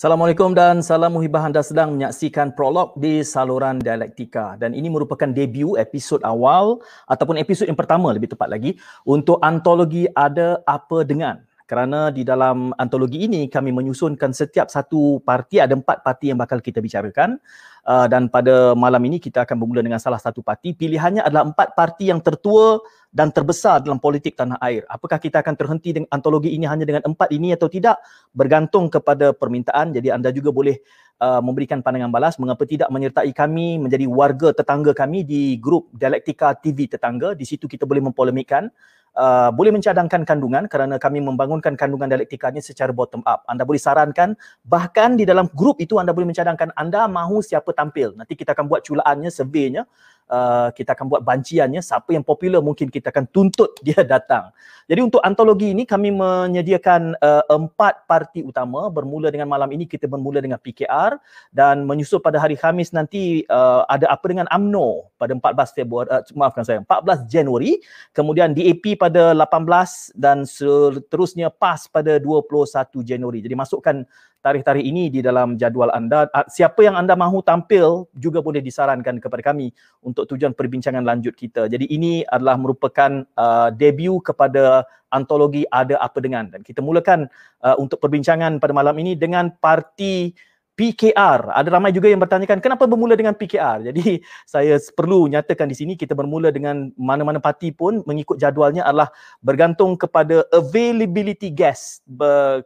Assalamualaikum dan salam muhibah anda sedang menyaksikan prolog di saluran dialektika. Dan ini merupakan debut episod awal ataupun episod yang pertama lebih tepat lagi untuk antologi Ada Apa Dengan. Kerana di dalam antologi ini kami menyusunkan setiap satu parti ada empat parti yang bakal kita bicarakan. Uh, dan pada malam ini kita akan bermula dengan salah satu parti. Pilihannya adalah empat parti yang tertua dan terbesar dalam politik tanah air. Apakah kita akan terhenti dengan antologi ini hanya dengan empat ini atau tidak? Bergantung kepada permintaan. Jadi anda juga boleh uh, memberikan pandangan balas mengapa tidak menyertai kami menjadi warga tetangga kami di grup Dialektika TV tetangga. Di situ kita boleh mempolemikkan. Uh, boleh mencadangkan kandungan kerana kami membangunkan kandungan dialektikanya secara bottom up. Anda boleh sarankan bahkan di dalam grup itu anda boleh mencadangkan anda mahu siapa tampil. Nanti kita akan buat culaannya, surveynya Uh, kita akan buat banciannya siapa yang popular mungkin kita akan tuntut dia datang. Jadi untuk antologi ini kami menyediakan uh, empat parti utama bermula dengan malam ini kita bermula dengan PKR dan menyusul pada hari Khamis nanti uh, ada apa dengan AMNO pada 14 Februari uh, maafkan saya 14 Januari kemudian DAP pada 18 dan seterusnya PAS pada 21 Januari. Jadi masukkan tarikh-tarikh ini di dalam jadual anda. Ah, siapa yang anda mahu tampil juga boleh disarankan kepada kami untuk tujuan perbincangan lanjut kita. Jadi ini adalah merupakan uh, debut kepada antologi Ada Apa Dengan. Dan kita mulakan uh, untuk perbincangan pada malam ini dengan parti PKR. Ada ramai juga yang bertanyakan kenapa bermula dengan PKR. Jadi saya perlu nyatakan di sini kita bermula dengan mana-mana parti pun mengikut jadualnya adalah bergantung kepada availability guest,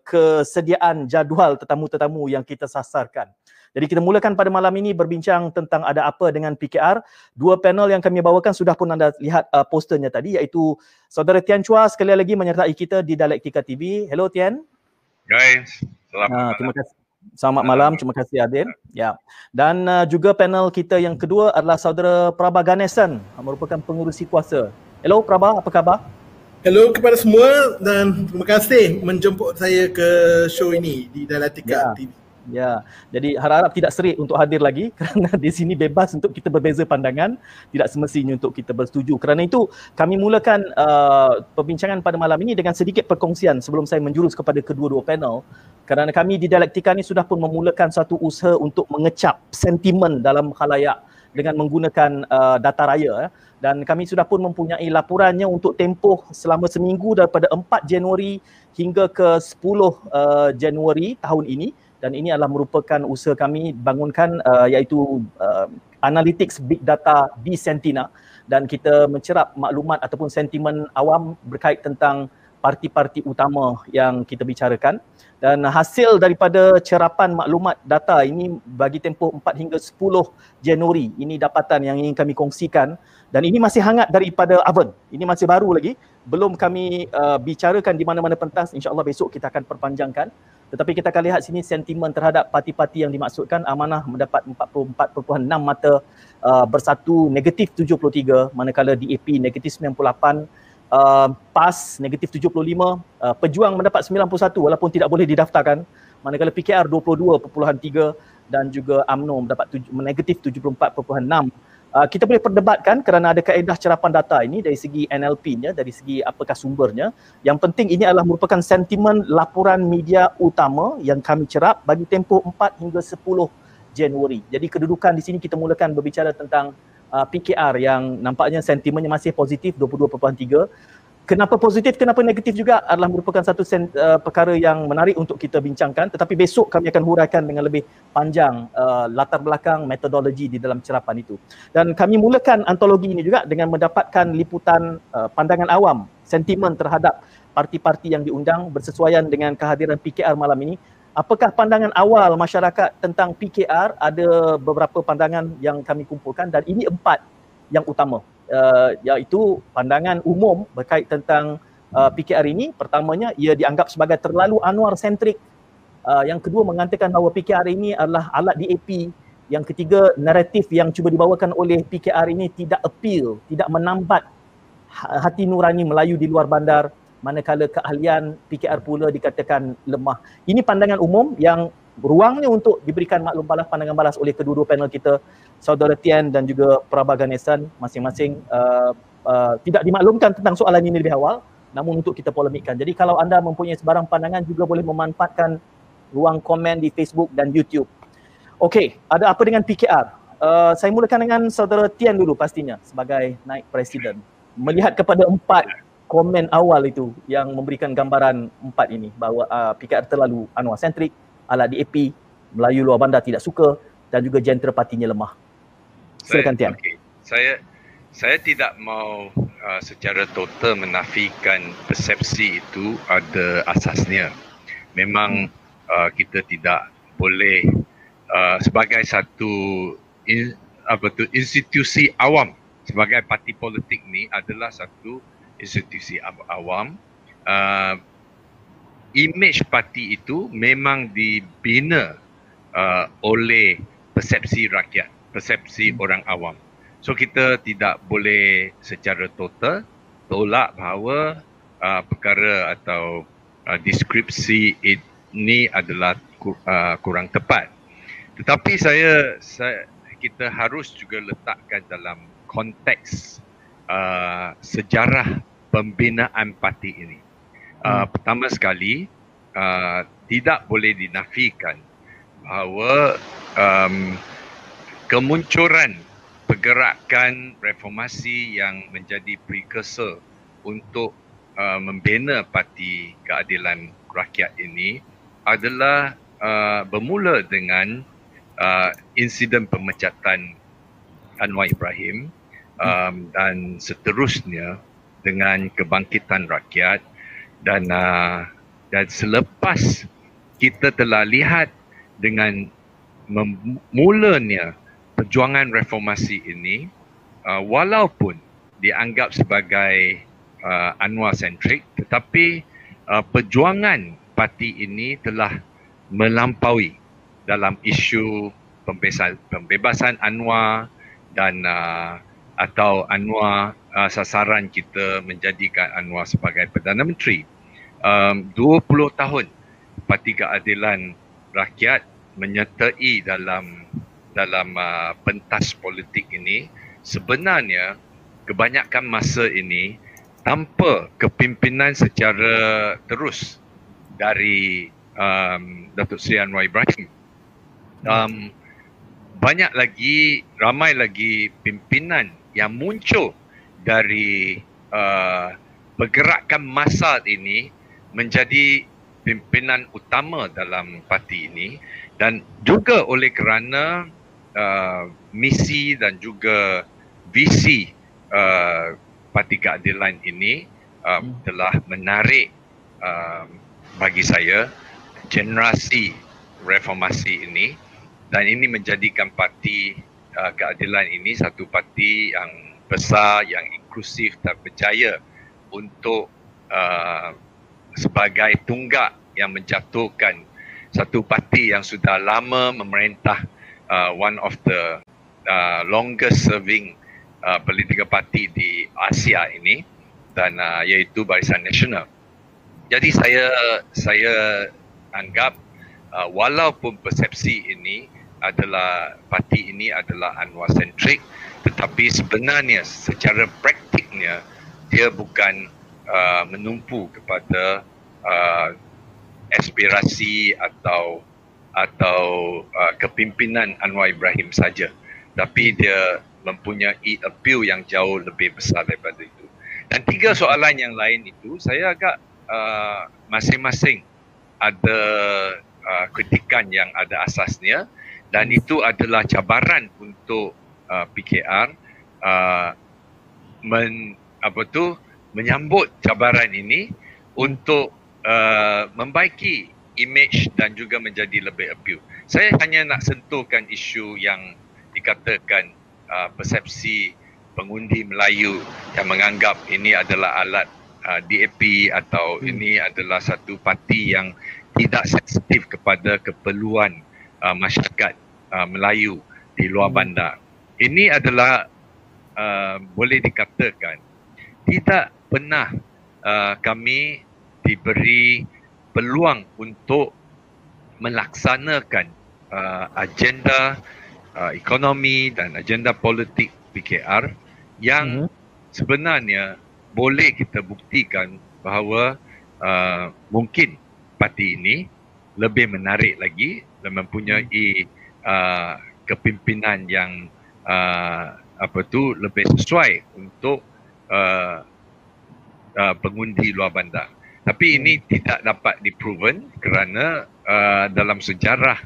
kesediaan jadual tetamu-tetamu yang kita sasarkan. Jadi kita mulakan pada malam ini berbincang tentang ada apa dengan PKR. Dua panel yang kami bawakan sudah pun anda lihat uh, posternya tadi iaitu Saudara Tian Chua sekali lagi menyertai kita di Dialektika TV. Hello Tian. Guys, selamat uh, Terima kasih. Selamat malam, terima kasih Adin. Ya. Dan uh, juga panel kita yang kedua adalah saudara Prabha Ganesan, merupakan pengurusi kuasa. Hello Prabha, apa khabar? Hello kepada semua dan terima kasih menjemput saya ke show ini di Dalatika ya. TV. Ya, jadi harap-harap tidak serik untuk hadir lagi kerana di sini bebas untuk kita berbeza pandangan, tidak semestinya untuk kita bersetuju. Kerana itu kami mulakan uh, perbincangan pada malam ini dengan sedikit perkongsian sebelum saya menjurus kepada kedua-dua panel. Kerana kami di Dialektika ini sudah pun memulakan satu usaha untuk mengecap sentimen dalam khalayak dengan menggunakan uh, data raya. Eh. Dan kami sudah pun mempunyai laporannya untuk tempoh selama seminggu daripada 4 Januari hingga ke 10 uh, Januari tahun ini dan ini adalah merupakan usaha kami bangunkan uh, iaitu uh, analytics big data di Sentina. Dan kita mencerap maklumat ataupun sentimen awam berkait tentang parti-parti utama yang kita bicarakan. Dan hasil daripada cerapan maklumat data ini bagi tempoh 4 hingga 10 Januari ini dapatan yang ingin kami kongsikan. Dan ini masih hangat daripada oven. Ini masih baru lagi belum kami uh, bicarakan di mana-mana pentas insyaallah besok kita akan perpanjangkan. Tetapi kita akan lihat sini sentimen terhadap parti-parti yang dimaksudkan. Amanah mendapat 44.6 mata uh, bersatu negatif 73 manakala DAP negatif 98 uh, PAS negatif 75 uh, pejuang mendapat 91 walaupun tidak boleh didaftarkan manakala PKR 22.3 dan juga AMNO mendapat negatif 74.6 Uh, kita boleh perdebatkan kerana ada kaedah cerapan data ini dari segi NLP-nya, dari segi apakah sumbernya. Yang penting ini adalah merupakan sentimen laporan media utama yang kami cerap bagi tempoh 4 hingga 10 Januari. Jadi kedudukan di sini kita mulakan berbicara tentang uh, PKR yang nampaknya sentimennya masih positif 22.3 kenapa positif, kenapa negatif juga adalah merupakan satu sen, uh, perkara yang menarik untuk kita bincangkan tetapi besok kami akan huraikan dengan lebih panjang uh, latar belakang metodologi di dalam cerapan itu. Dan kami mulakan antologi ini juga dengan mendapatkan liputan uh, pandangan awam, sentimen terhadap parti-parti yang diundang bersesuaian dengan kehadiran PKR malam ini. Apakah pandangan awal masyarakat tentang PKR? Ada beberapa pandangan yang kami kumpulkan dan ini empat yang utama uh, iaitu pandangan umum berkait tentang uh, PKR ini. Pertamanya ia dianggap sebagai terlalu Anwar sentrik uh, yang kedua mengatakan bahawa PKR ini adalah alat DAP yang ketiga naratif yang cuba dibawakan oleh PKR ini tidak appeal tidak menambat ha-, hati nurani Melayu di luar bandar. Manakala keahlian PKR pula dikatakan lemah. Ini pandangan umum yang ruangnya untuk diberikan maklum balas pandangan balas oleh kedua-dua panel kita saudara Tian dan juga Prabha Ganesan masing-masing uh, uh, tidak dimaklumkan tentang soalan ini lebih awal namun untuk kita polemikkan. Jadi kalau anda mempunyai sebarang pandangan juga boleh memanfaatkan ruang komen di Facebook dan YouTube. Okey, ada apa dengan PKR? Uh, saya mulakan dengan saudara Tian dulu pastinya sebagai naik presiden. Melihat kepada empat komen awal itu yang memberikan gambaran empat ini bahawa uh, PKR terlalu Anwar sentrik, ala DAP, Melayu luar bandar tidak suka dan juga jentera partinya lemah. Silakan Tian. Okay. Saya saya tidak mau uh, secara total menafikan persepsi itu ada asasnya. Memang uh, kita tidak boleh uh, sebagai satu in, apa tu institusi awam sebagai parti politik ni adalah satu institusi awam uh, image parti itu memang dibina uh, oleh persepsi rakyat persepsi hmm. orang awam So kita tidak boleh secara total tolak bahawa uh, perkara atau uh, deskripsi ini adalah uh, kurang tepat. Tetapi saya, saya kita harus juga letakkan dalam konteks uh, sejarah pembinaan parti ini. Uh, hmm. Pertama sekali, uh, tidak boleh dinafikan bahawa um, kemunculan pergerakan reformasi yang menjadi precursor untuk uh, membina parti keadilan rakyat ini adalah uh, bermula dengan uh, insiden pemecatan Anwar Ibrahim um, dan seterusnya dengan kebangkitan rakyat dan uh, dan selepas kita telah lihat dengan memulanya perjuangan reformasi ini uh, walaupun dianggap sebagai uh, Anwar sentrik tetapi uh, perjuangan parti ini telah melampaui dalam isu pembebasan, pembebasan Anwar dan uh, atau Anwar uh, sasaran kita menjadikan Anwar sebagai Perdana Menteri. Um, 20 tahun Parti Keadilan Rakyat menyertai dalam dalam uh, pentas politik ini. Sebenarnya kebanyakan masa ini tanpa kepimpinan secara terus dari um, Datuk Seri Anwar Ibrahim. Um, banyak lagi ramai lagi pimpinan yang muncul dari uh, pergerakan masa ini menjadi pimpinan utama dalam parti ini dan juga oleh kerana uh, misi dan juga visi uh, Parti Keadilan ini uh, hmm. telah menarik uh, bagi saya generasi reformasi ini dan ini menjadikan Parti uh, Keadilan ini satu parti yang besar, yang inklusif dan berjaya untuk uh, sebagai tunggak yang menjatuhkan satu parti yang sudah lama memerintah uh, one of the uh, longest serving uh, political party di Asia ini dan uh, iaitu Barisan Nasional. Jadi saya saya anggap uh, walaupun persepsi ini adalah parti ini adalah Anwar centric tetapi sebenarnya secara praktiknya dia bukan uh, menumpu kepada uh, aspirasi atau atau uh, kepimpinan Anwar Ibrahim saja. Tapi dia mempunyai appeal yang jauh lebih besar daripada itu. Dan tiga soalan yang lain itu saya agak uh, masing-masing ada uh, kritikan yang ada asasnya. Dan itu adalah cabaran untuk uh, PKR uh, men, apa tu menyambut cabaran ini untuk uh, membaiki image dan juga menjadi lebih appeal. Saya hanya nak sentuhkan isu yang dikatakan uh, persepsi pengundi Melayu yang menganggap ini adalah alat uh, DAP atau hmm. ini adalah satu parti yang tidak sensitif kepada keperluan uh, masyarakat uh, Melayu di luar hmm. bandar. Ini adalah uh, boleh dikatakan tidak pernah uh, kami diberi peluang untuk melaksanakan uh, agenda uh, ekonomi dan agenda politik PKR yang hmm. sebenarnya boleh kita buktikan bahawa uh, mungkin parti ini lebih menarik lagi dan mempunyai uh, kepimpinan yang uh, apa tu lebih sesuai untuk uh, uh, pengundi luar bandar. Tapi ini tidak dapat diproven kerana uh, dalam sejarah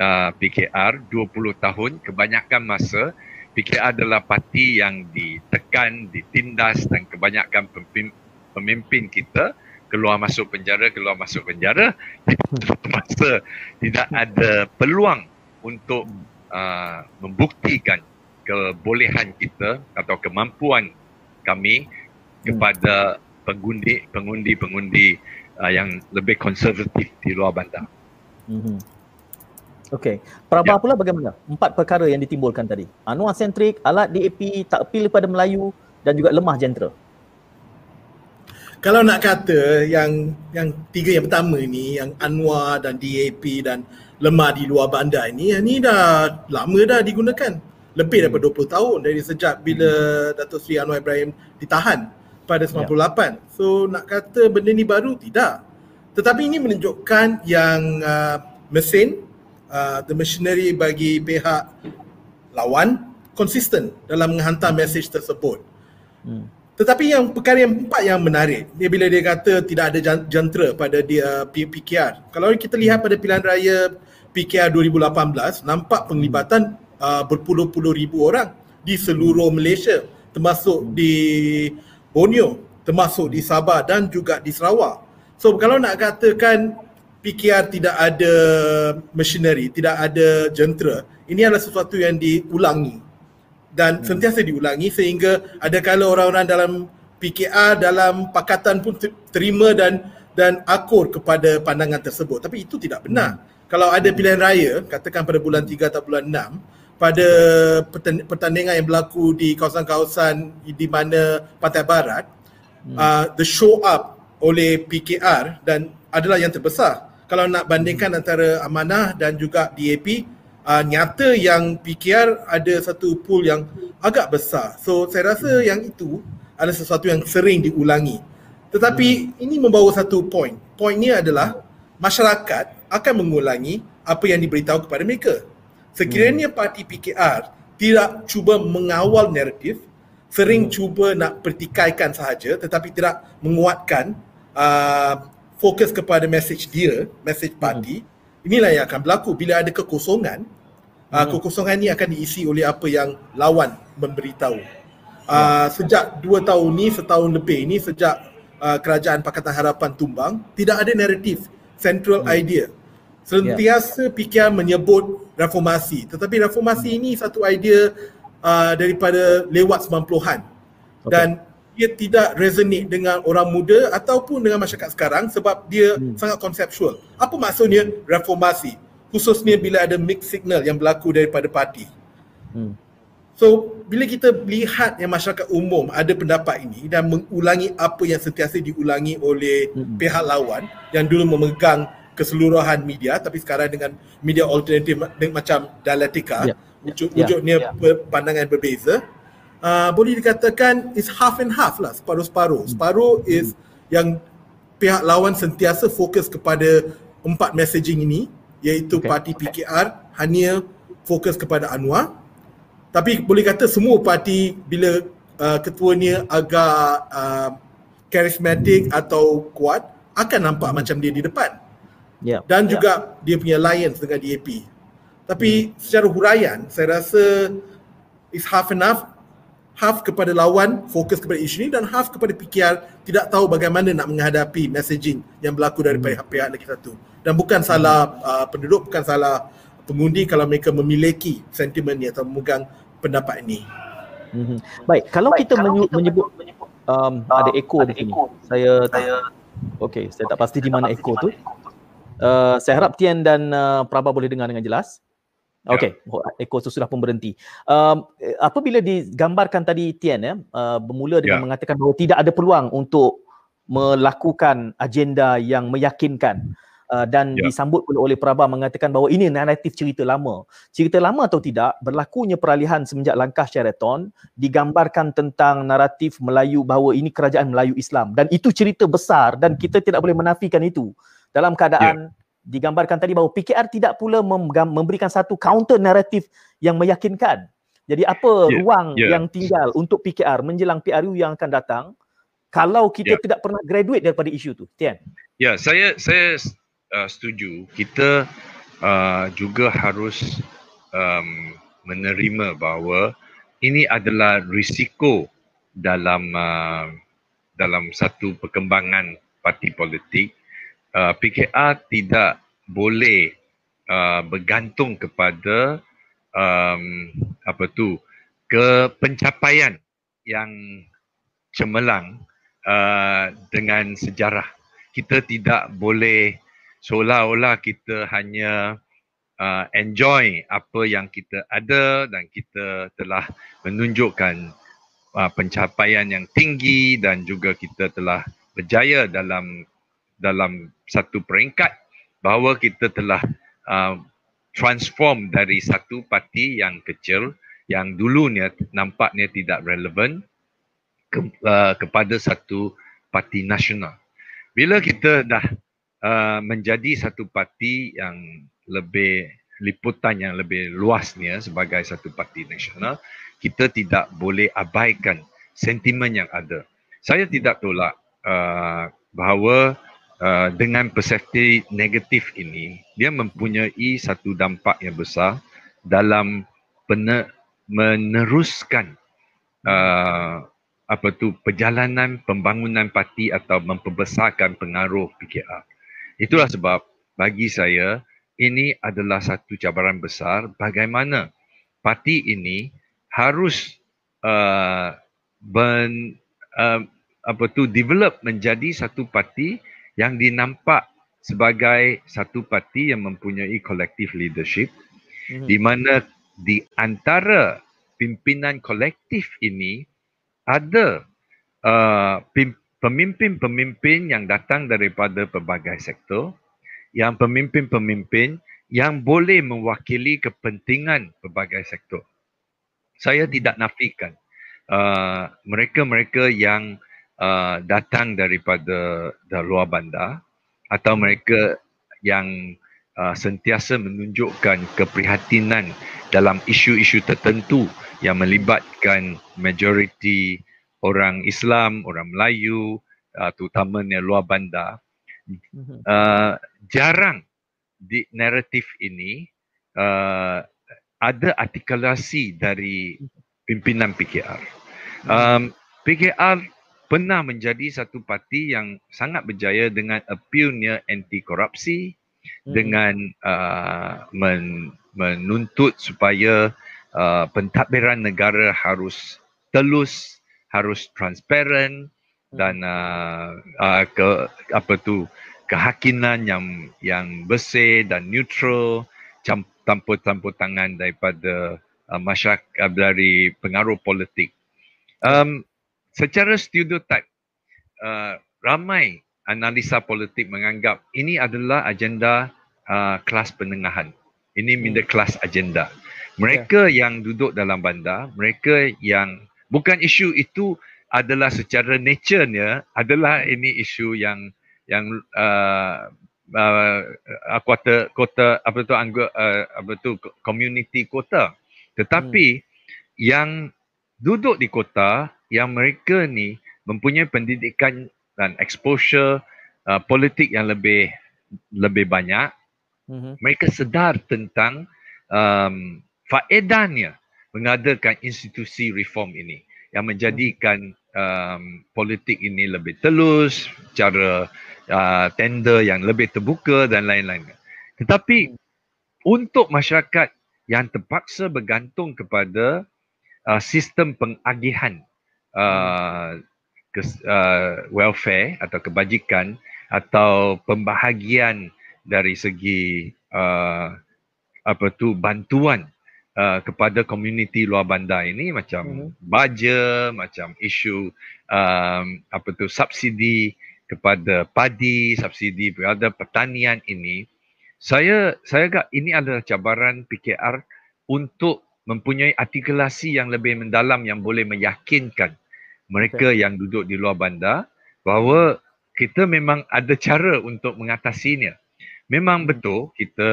uh, PKR 20 tahun kebanyakan masa PKR adalah parti yang ditekan, ditindas dan kebanyakan pemimpin kita keluar masuk penjara, keluar masuk penjara masa tidak ada peluang untuk uh, membuktikan kebolehan kita atau kemampuan kami kepada pengundi pengundi pengundi uh, yang lebih konservatif di luar bandar. Mm-hmm. Okey. Prabha ya. pula bagaimana? Empat perkara yang ditimbulkan tadi. Anwar sentrik, alat DAP, tak appeal pada Melayu dan juga lemah jentera. Kalau nak kata yang yang tiga yang pertama ini yang Anwar dan DAP dan lemah di luar bandar ini, ini dah lama dah digunakan. Lebih daripada 20 tahun dari sejak bila Datuk Seri Anwar Ibrahim ditahan pada 98. Ya. So nak kata benda ni baru tidak. Tetapi ini menunjukkan yang uh, mesin uh, the machinery bagi pihak lawan konsisten dalam menghantar mesej tersebut. Hmm. Tetapi yang perkara yang empat yang menarik dia bila dia kata tidak ada jentera pada dia PKR. Kalau kita lihat pada pilihan raya PKR 2018 nampak penglibatan uh, berpuluh-puluh ribu orang di seluruh Malaysia termasuk hmm. di Borneo, termasuk di Sabah dan juga di Sarawak. So kalau nak katakan PKR tidak ada machinery, tidak ada jentera, ini adalah sesuatu yang diulangi dan hmm. sentiasa diulangi sehingga ada kala orang-orang dalam PKR dalam pakatan pun terima dan dan akur kepada pandangan tersebut. Tapi itu tidak benar. Hmm. Kalau ada pilihan raya, katakan pada bulan 3 atau bulan 6, pada pertandingan yang berlaku di kawasan-kawasan di mana Pantai Barat hmm. uh, the show up oleh PKR dan adalah yang terbesar kalau nak bandingkan hmm. antara Amanah dan juga DAP uh, nyata yang PKR ada satu pool yang agak besar so saya rasa hmm. yang itu adalah sesuatu yang sering diulangi tetapi hmm. ini membawa satu point point ini adalah masyarakat akan mengulangi apa yang diberitahu kepada mereka Sekiranya hmm. parti PKR tidak cuba mengawal naratif, sering hmm. cuba nak pertikaikan sahaja tetapi tidak menguatkan uh, fokus kepada message dia, message hmm. parti, inilah yang akan berlaku bila ada kekosongan. Uh, hmm. kekosongan ini akan diisi oleh apa yang lawan memberitahu. Uh, sejak dua tahun ni, setahun lebih ini, sejak uh, kerajaan Pakatan Harapan tumbang, tidak ada naratif, central hmm. idea sentiasa yeah. PKR menyebut reformasi tetapi reformasi ini satu idea uh, daripada lewat 90-an okay. dan dia tidak resonate dengan orang muda ataupun dengan masyarakat sekarang sebab dia hmm. sangat konseptual. Apa maksudnya reformasi? Khususnya bila ada mixed signal yang berlaku daripada parti. Hmm. So, bila kita lihat yang masyarakat umum ada pendapat ini dan mengulangi apa yang sentiasa diulangi oleh hmm. pihak lawan yang dulu memegang keseluruhan media tapi sekarang dengan media alternatif macam dialektika yeah. wujud-wujudnya yeah. yeah. pandangan berbeza uh, boleh dikatakan is half and half lah separuh-separuh hmm. separuh is hmm. yang pihak lawan sentiasa fokus kepada empat messaging ini iaitu okay. parti PKR hanya fokus kepada Anwar tapi boleh kata semua parti bila uh, ketuanya agak uh, charismatic atau kuat akan nampak hmm. macam dia di depan yeah. dan ya. juga yeah. dia punya alliance dengan DAP. Tapi hmm. secara huraian saya rasa is half enough half kepada lawan fokus kepada isu ini dan half kepada PKR tidak tahu bagaimana nak menghadapi messaging yang berlaku dari hmm. pihak lagi satu. Dan bukan hmm. salah uh, penduduk, bukan salah pengundi kalau mereka memiliki sentimen ni atau memegang pendapat ini. Hmm. Baik, kalau Baik, kita kalau menyebut, kita menyebut um, ada echo ada di sini. Saya, saya Okey, saya tak pasti di mana echo tu. Uh, saya harap Tian dan uh, Prabha boleh dengar dengan jelas. Ya. Okey, yeah. Eko sudah pun berhenti. Um, apabila digambarkan tadi Tian ya, uh, bermula dengan yeah. mengatakan bahawa tidak ada peluang untuk melakukan agenda yang meyakinkan uh, dan yeah. disambut pula oleh Prabha mengatakan bahawa ini naratif cerita lama. Cerita lama atau tidak, berlakunya peralihan semenjak langkah Sheraton digambarkan tentang naratif Melayu bahawa ini kerajaan Melayu Islam dan itu cerita besar dan kita tidak boleh menafikan itu dalam keadaan yeah. digambarkan tadi bahawa PKR tidak pula memberikan satu counter naratif yang meyakinkan. Jadi apa yeah, ruang yeah. yang tinggal untuk PKR menjelang PRU yang akan datang kalau kita yeah. tidak pernah graduate daripada isu tu? Tian. Ya, yeah, saya saya uh, setuju. Kita uh, juga harus um, menerima bahawa ini adalah risiko dalam uh, dalam satu perkembangan parti politik. Uh, PKR tidak boleh uh, bergantung kepada um, apa tu ke pencapaian yang cemerlang uh, dengan sejarah. Kita tidak boleh seolah-olah kita hanya uh, enjoy apa yang kita ada dan kita telah menunjukkan uh, pencapaian yang tinggi dan juga kita telah berjaya dalam dalam satu peringkat bahawa kita telah uh, transform dari satu parti yang kecil yang dulunya nampaknya tidak relevan ke, uh, kepada satu parti nasional. Bila kita dah uh, menjadi satu parti yang lebih liputan yang lebih luasnya sebagai satu parti nasional, kita tidak boleh abaikan sentimen yang ada. Saya tidak tolak uh, bahawa Uh, dengan persepsi negatif ini dia mempunyai satu dampak yang besar dalam pener- meneruskan uh, apa tu perjalanan pembangunan parti atau memperbesarkan pengaruh PKR. Itulah sebab bagi saya ini adalah satu cabaran besar bagaimana parti ini harus uh, ben, uh, apa tu develop menjadi satu parti yang dinampak sebagai satu parti yang mempunyai kolektif leadership mm-hmm. di mana di antara pimpinan kolektif ini ada uh, pemimpin-pemimpin yang datang daripada pelbagai sektor yang pemimpin-pemimpin yang boleh mewakili kepentingan pelbagai sektor. Saya tidak nafikan uh, mereka-mereka yang uh, datang daripada dari luar bandar atau mereka yang uh, sentiasa menunjukkan keprihatinan dalam isu-isu tertentu yang melibatkan majoriti orang Islam, orang Melayu, uh, terutamanya luar bandar. Mhm. Uh, jarang di naratif ini uh, ada artikulasi dari pimpinan PKR. Um, PKR pernah menjadi satu parti yang sangat berjaya dengan appealnya anti korupsi hmm. dengan uh, men, menuntut supaya uh, pentadbiran negara harus telus harus transparent hmm. dan uh, uh, ke apa tu kehakiman yang yang bersih dan neutral tanpa tanpa tangan daripada uh, masyarakat dari pengaruh politik um, secara stereotype uh, ramai analisa politik menganggap ini adalah agenda uh, kelas penengahan ini hmm. middle class agenda mereka yeah. yang duduk dalam bandar mereka yang bukan isu itu adalah secara nature-nya adalah ini isu yang yang uh, uh, kota kota apa tu anggota uh, apa tu community kota tetapi hmm. yang duduk di kota yang mereka ni mempunyai pendidikan dan exposure uh, politik yang lebih lebih banyak mm-hmm. mereka sedar tentang um, faedahnya mengadakan institusi reform ini yang menjadikan um, politik ini lebih telus cara uh, tender yang lebih terbuka dan lain-lain tetapi untuk masyarakat yang terpaksa bergantung kepada uh, sistem pengagihan uh, kes, uh, welfare atau kebajikan atau pembahagian dari segi uh, apa tu bantuan uh, kepada komuniti luar bandar ini macam mm-hmm. baja macam isu um, apa tu subsidi kepada padi subsidi kepada pertanian ini saya saya agak ini adalah cabaran PKR untuk mempunyai artikulasi yang lebih mendalam yang boleh meyakinkan mereka okay. yang duduk di luar bandar bahawa kita memang ada cara untuk mengatasinya. Memang betul kita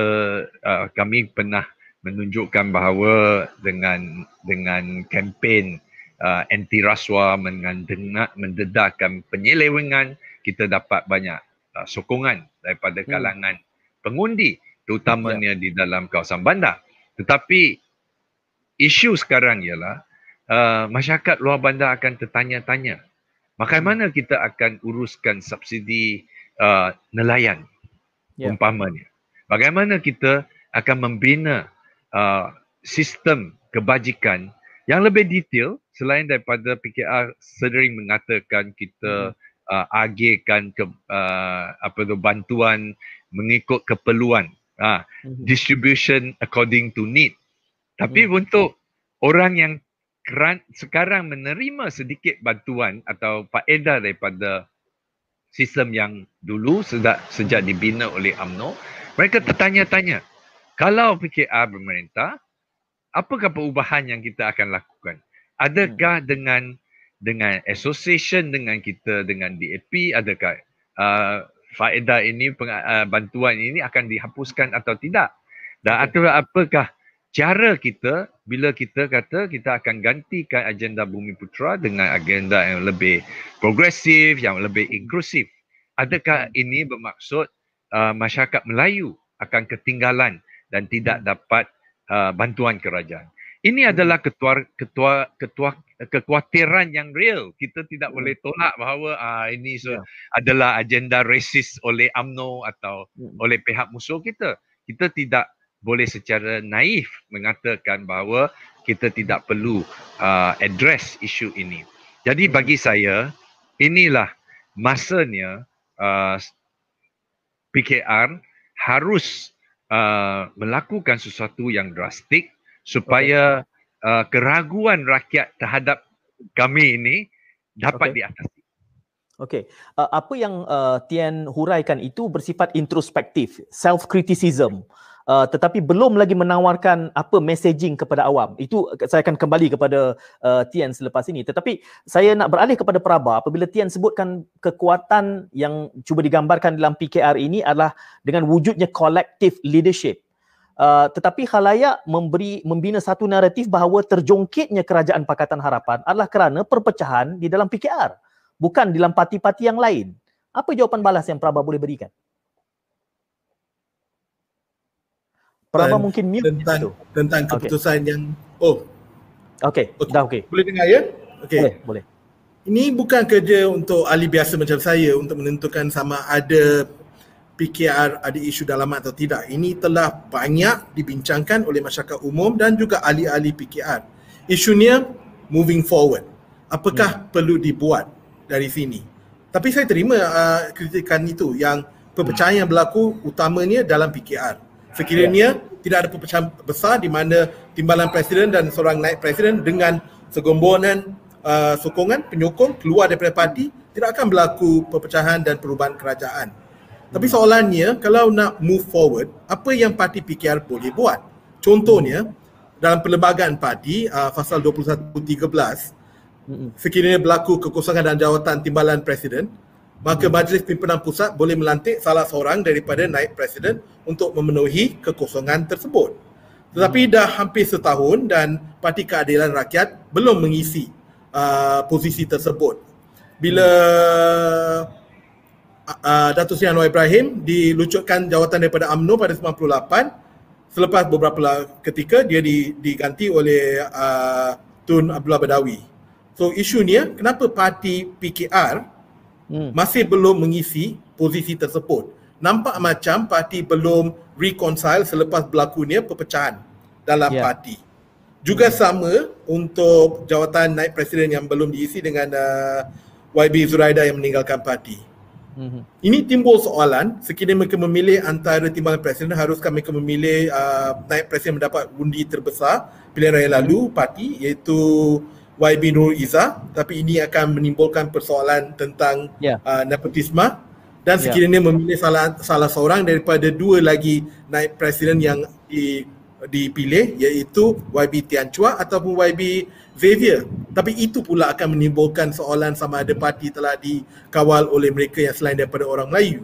uh, kami pernah menunjukkan bahawa dengan dengan kempen uh, anti rasuah dengan dengar mendedahkan penyelewengan kita dapat banyak uh, sokongan daripada hmm. kalangan hmm. pengundi terutamanya ya. di dalam kawasan bandar tetapi isu sekarang ialah uh, masyarakat luar bandar akan tertanya-tanya bagaimana hmm. kita akan uruskan subsidi uh, nelayan yeah. umpamanya. Bagaimana kita akan membina uh, sistem kebajikan yang lebih detail selain daripada PKR sering mengatakan kita hmm. uh, agihkan ke uh, apa tu bantuan mengikut keperluan uh, hmm. distribution according to need tapi hmm. untuk orang yang keran, sekarang menerima sedikit bantuan atau faedah daripada sistem yang dulu sejak sejak dibina oleh AMNO mereka tertanya-tanya kalau PKR pemerintah apakah perubahan yang kita akan lakukan? Adakah hmm. dengan dengan association dengan kita dengan DAP adakah uh, faedah ini uh, bantuan ini akan dihapuskan atau tidak? Dan atau apakah cara kita bila kita kata kita akan gantikan agenda Bumi Putra dengan agenda yang lebih progresif, yang lebih inklusif. Adakah ini bermaksud uh, masyarakat Melayu akan ketinggalan dan tidak dapat uh, bantuan kerajaan? Ini adalah ketua ketua ketua kekhawatiran yang real. Kita tidak hmm. boleh tolak bahawa uh, ini so, yeah. adalah agenda rasis oleh AMNO atau hmm. oleh pihak musuh kita. Kita tidak boleh secara naif mengatakan bahawa kita tidak perlu uh, address isu ini. Jadi bagi saya inilah masanya uh, PKR harus uh, melakukan sesuatu yang drastik supaya okay. uh, keraguan rakyat terhadap kami ini dapat okay. diatasi. Okey, uh, apa yang uh, Tian huraikan itu bersifat introspektif, self criticism uh, tetapi belum lagi menawarkan apa messaging kepada awam. Itu saya akan kembali kepada uh, Tian selepas ini. Tetapi saya nak beralih kepada Praba apabila Tian sebutkan kekuatan yang cuba digambarkan dalam PKR ini adalah dengan wujudnya collective leadership. Uh, tetapi khalayak memberi membina satu naratif bahawa terjongkitnya kerajaan Pakatan Harapan adalah kerana perpecahan di dalam PKR bukan di dalam parti-parti yang lain. Apa jawapan balas yang Praba boleh berikan? Praba mungkin mute tentang itu. tentang keputusan okay. yang oh. Okey okay. dah okey. Boleh dengar ya? Okey. Boleh boleh. Ini bukan kerja untuk ahli biasa macam saya untuk menentukan sama ada PKR ada isu dalaman atau tidak. Ini telah banyak dibincangkan oleh masyarakat umum dan juga ahli-ahli PKR isunya moving forward. Apakah hmm. perlu dibuat dari sini? Tapi saya terima uh, kritikan itu yang perpecahan yang berlaku utamanya dalam PKR sekiranya tidak ada perpecahan besar di mana timbalan presiden dan seorang naik presiden dengan segombonan uh, sokongan penyokong keluar daripada parti tidak akan berlaku perpecahan dan perubahan kerajaan. Tapi hmm. soalannya kalau nak move forward apa yang parti PKR boleh buat? Contohnya dalam perlembagaan parti uh, pasal 2113 hmm. sekiranya berlaku kekosongan dan jawatan timbalan presiden maka. Majlis Pimpinan Pusat boleh melantik salah seorang daripada naib presiden untuk memenuhi kekosongan tersebut. Tetapi hmm. dah hampir setahun dan Parti Keadilan Rakyat belum mengisi uh, posisi tersebut. Bila uh, uh, Datuk Seri Anwar Ibrahim dilucutkan jawatan daripada AMNO pada 98, selepas beberapa ketika dia diganti oleh uh, Tun Abdullah Badawi. So isunya kenapa parti PKR hmm. masih belum mengisi posisi tersebut. Nampak macam parti belum reconcile selepas berlakunya perpecahan dalam yeah. parti. Juga hmm. sama untuk jawatan naib presiden yang belum diisi dengan uh, YB Zuraida yang meninggalkan parti. Hmm. Ini timbul soalan sekiranya mereka memilih antara timbalan presiden haruskah mereka memilih uh, naib presiden mendapat undi terbesar pilihan raya lalu parti iaitu YB Nur Iza tapi ini akan menimbulkan persoalan tentang yeah. uh, nepotisme dan ya. sekiranya yeah. memilih salah salah seorang daripada dua lagi naib presiden yang di, dipilih iaitu YB Tian Chua ataupun YB Xavier tapi itu pula akan menimbulkan soalan sama ada parti telah dikawal oleh mereka yang selain daripada orang Melayu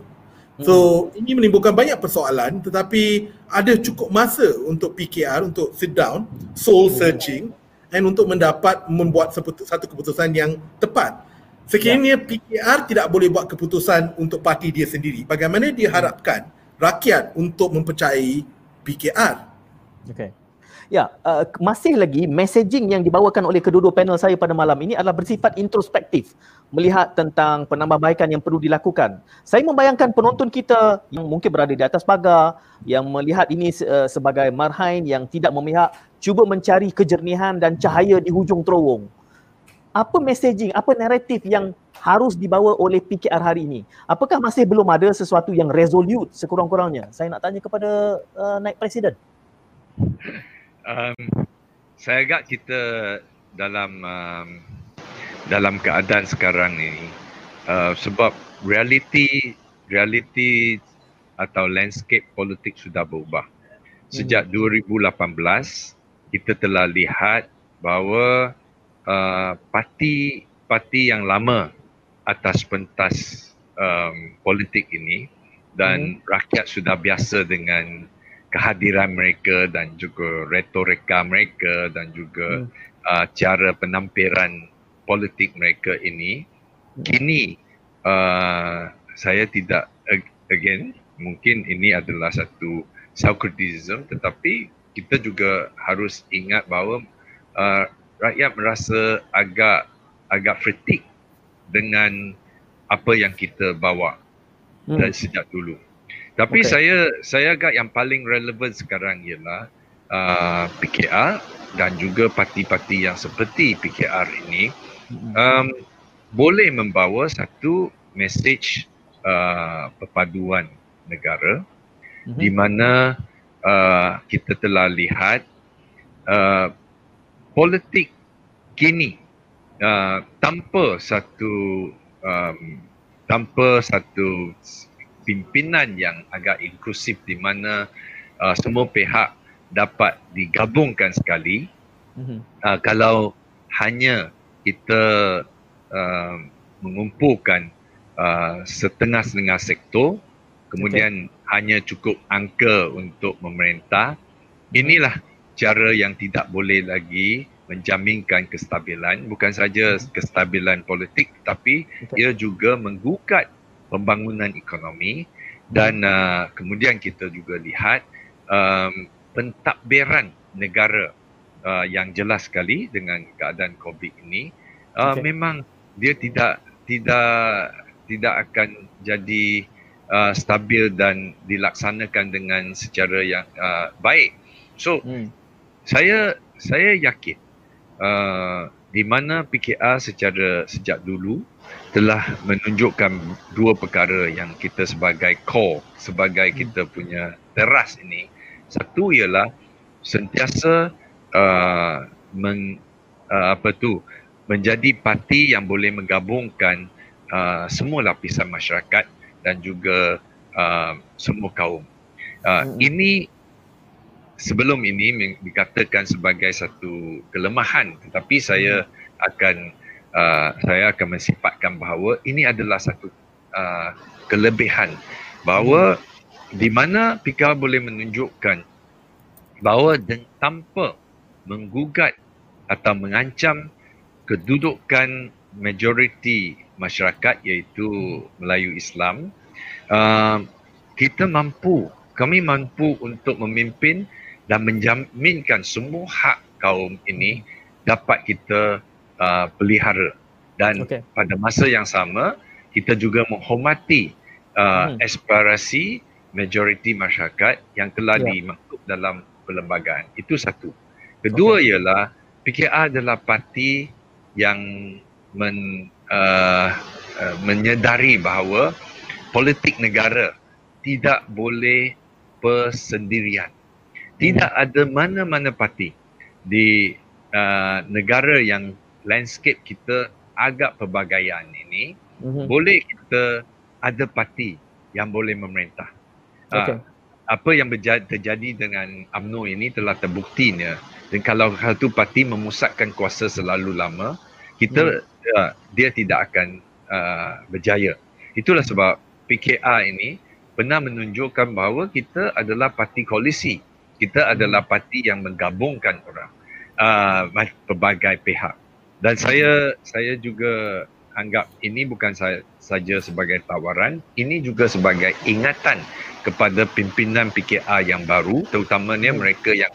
So hmm. ini menimbulkan banyak persoalan tetapi ada cukup masa untuk PKR untuk sit down, soul hmm. searching and untuk mendapat membuat satu keputusan yang tepat. Sekiranya ya. PKR tidak boleh buat keputusan untuk parti dia sendiri, bagaimana dia harapkan rakyat untuk mempercayai PKR? Okay. Ya, uh, masih lagi messaging yang dibawakan oleh kedua-dua panel saya pada malam ini adalah bersifat introspektif melihat tentang penambahbaikan yang perlu dilakukan. Saya membayangkan penonton kita yang mungkin berada di atas pagar yang melihat ini uh, sebagai marhain yang tidak memihak cuba mencari kejernihan dan cahaya di hujung terowong. Apa messaging, apa naratif yang harus dibawa oleh PKR hari ini? Apakah masih belum ada sesuatu yang resolute sekurang-kurangnya? Saya nak tanya kepada uh, naik presiden um, saya agak kita dalam um, dalam keadaan sekarang ini uh, sebab reality reality atau landscape politik sudah berubah. Sejak hmm. 2018 kita telah lihat bahawa uh, parti parti yang lama atas pentas um, politik ini dan hmm. rakyat sudah biasa dengan kehadiran mereka dan juga retorika mereka dan juga hmm. uh, cara penampilan politik mereka ini hmm. kini uh, saya tidak again mungkin ini adalah satu self criticism tetapi kita juga harus ingat bahawa uh, rakyat merasa agak agak fretik dengan apa yang kita bawa hmm. dari sejak dulu tapi okay. saya saya agak yang paling relevan sekarang ialah uh, PKR dan juga parti-parti yang seperti PKR ini. Um, boleh membawa satu message uh, perpaduan negara mm-hmm. di mana uh, kita telah lihat uh, politik kini uh, tanpa satu um, tanpa satu pimpinan yang agak inklusif di mana uh, semua pihak dapat digabungkan sekali mm-hmm. uh, kalau hanya kita uh, mengumpulkan uh, setengah-setengah sektor kemudian okay. hanya cukup angka untuk memerintah. Inilah cara yang tidak boleh lagi menjaminkan kestabilan. Bukan saja kestabilan politik tapi okay. ia juga menggugat pembangunan ekonomi. Dan uh, kemudian kita juga lihat um, pentadbiran negara uh, yang jelas sekali dengan keadaan COVID ini uh, okay. memang dia tidak tidak tidak akan jadi uh, stabil dan dilaksanakan dengan secara yang uh, baik. So hmm. saya saya yakin uh, di mana PKR secara sejak dulu telah menunjukkan dua perkara yang kita sebagai core, sebagai hmm. kita punya teras ini. Satu ialah sentiasa uh, men, uh, apa tu menjadi parti yang boleh menggabungkan uh, semua lapisan masyarakat dan juga uh, semua kaum. Uh, hmm. Ini sebelum ini dikatakan sebagai satu kelemahan tetapi saya akan uh, saya akan mensifatkan bahawa ini adalah satu uh, kelebihan bahawa di mana PKR boleh menunjukkan bahawa tanpa menggugat atau mengancam kedudukan majoriti masyarakat iaitu Melayu Islam uh, kita mampu kami mampu untuk memimpin dan menjaminkan semua hak kaum ini dapat kita uh, pelihara dan okay. pada masa yang sama kita juga menghormati uh, hmm. aspirasi majoriti masyarakat yang telah yeah. dimaksud dalam perlembagaan itu satu kedua okay. ialah PKR adalah parti yang men, uh, uh, menyedari bahawa politik negara tidak boleh persendirian tidak ada mana-mana parti di uh, negara yang landscape kita agak pelbagaian ini mm-hmm. boleh kita ada parti yang boleh memerintah. Okay. Uh, apa yang berjadi, terjadi dengan UMNO ini telah terbuktinya dan kalau satu parti memusatkan kuasa selalu lama kita mm. uh, dia tidak akan uh, berjaya. Itulah sebab PKR ini pernah menunjukkan bahawa kita adalah parti koalisi. Kita adalah parti yang menggabungkan orang uh, pelbagai pihak. Dan saya saya juga anggap ini bukan saja sebagai tawaran, ini juga sebagai ingatan kepada pimpinan PKR yang baru, terutamanya hmm. mereka yang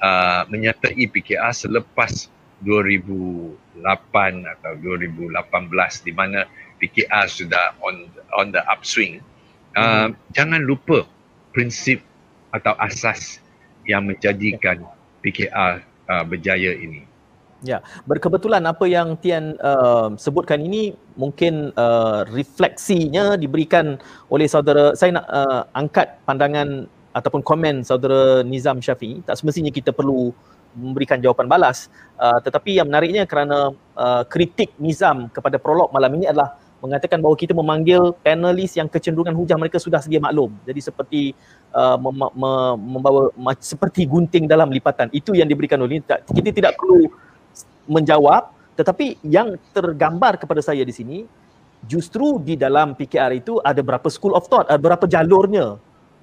uh, menyertai PKR selepas 2008 atau 2018 di mana PKR sudah on on the upswing. Uh, hmm. Jangan lupa prinsip atau asas yang menjadikan PKR uh, berjaya ini. Ya, berkebetulan apa yang Tian uh, sebutkan ini mungkin uh, refleksinya diberikan oleh saudara saya nak uh, angkat pandangan ataupun komen saudara Nizam Syafiq. Tak semestinya kita perlu memberikan jawapan balas. Uh, tetapi yang menariknya kerana uh, kritik Nizam kepada prolog malam ini adalah mengatakan bahawa kita memanggil panelis yang kecenderungan hujah mereka sudah sedia maklum. Jadi seperti uh, mem- mem- membawa seperti gunting dalam lipatan. Itu yang diberikan oleh kita tidak perlu menjawab tetapi yang tergambar kepada saya di sini justru di dalam PKR itu ada berapa school of thought, ada berapa jalurnya.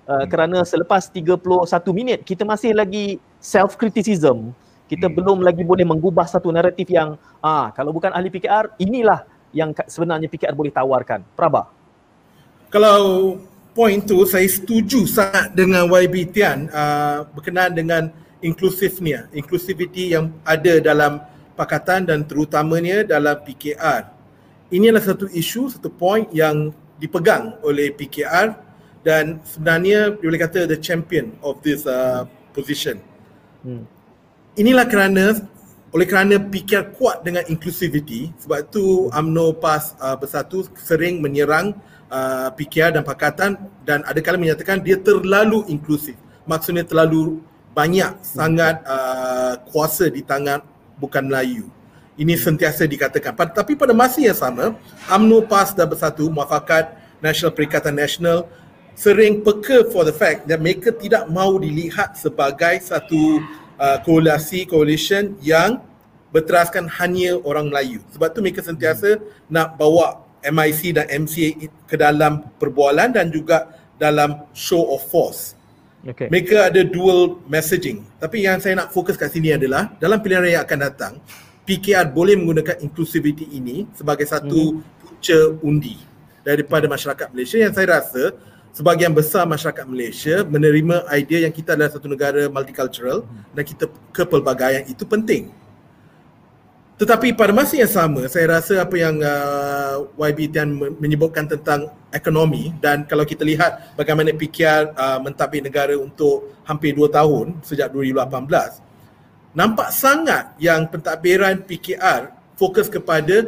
Uh, hmm. kerana selepas 31 minit kita masih lagi self criticism. Kita hmm. belum lagi boleh mengubah satu naratif yang ah kalau bukan ahli PKR inilah yang sebenarnya PKR boleh tawarkan. Praba. Kalau point tu saya setuju sangat dengan YB Tian uh, berkenaan dengan inklusifnya, inclusivity yang ada dalam pakatan dan terutamanya dalam PKR. Ini adalah satu isu, satu point yang dipegang oleh PKR dan sebenarnya boleh kata the champion of this uh, position. Hmm. Inilah kerana oleh kerana PKR kuat dengan inclusivity sebab tu UMNO PAS uh, Bersatu sering menyerang uh, PKR dan Pakatan dan ada kala menyatakan dia terlalu inklusif. Maksudnya terlalu banyak sangat uh, kuasa di tangan bukan Melayu. Ini sentiasa dikatakan. Tapi pada masa yang sama, UMNO PAS dan Bersatu, Muafakat Nasional Perikatan Nasional sering peka for the fact that mereka tidak mahu dilihat sebagai satu uh, koalisi, coalition yang berteraskan hanya orang Melayu. Sebab tu mereka sentiasa nak bawa MIC dan MCA ke dalam perbualan dan juga dalam show of force. Okay. Mereka ada dual messaging. Tapi yang saya nak fokus kat sini adalah dalam pilihan raya akan datang, PKR boleh menggunakan inclusivity ini sebagai satu mm-hmm. punca undi daripada masyarakat Malaysia yang saya rasa sebahagian besar masyarakat Malaysia menerima idea yang kita adalah satu negara multicultural mm-hmm. dan kita kepelbagaian itu penting. Tetapi pada masa yang sama, saya rasa apa yang uh, YB Tian menyebutkan tentang ekonomi dan kalau kita lihat bagaimana PKR uh, mentadbir negara untuk hampir 2 tahun sejak 2018, nampak sangat yang pentadbiran PKR fokus kepada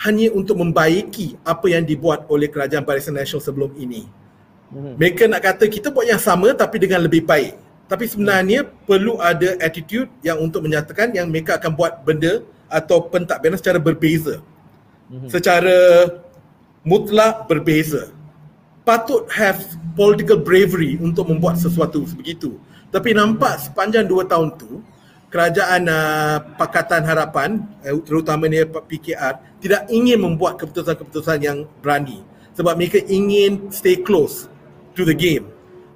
hanya untuk membaiki apa yang dibuat oleh kerajaan Barisan Nasional sebelum ini. Hmm. Mereka nak kata kita buat yang sama tapi dengan lebih baik. Tapi sebenarnya perlu ada attitude yang untuk menyatakan yang mereka akan buat benda atau pentadbiran secara berbeza. Mm-hmm. Secara mutlak berbeza. Patut have political bravery untuk membuat sesuatu sebegitu. Tapi nampak sepanjang dua tahun tu kerajaan uh, Pakatan Harapan uh, terutamanya PKR tidak ingin membuat keputusan-keputusan yang berani sebab mereka ingin stay close to the game.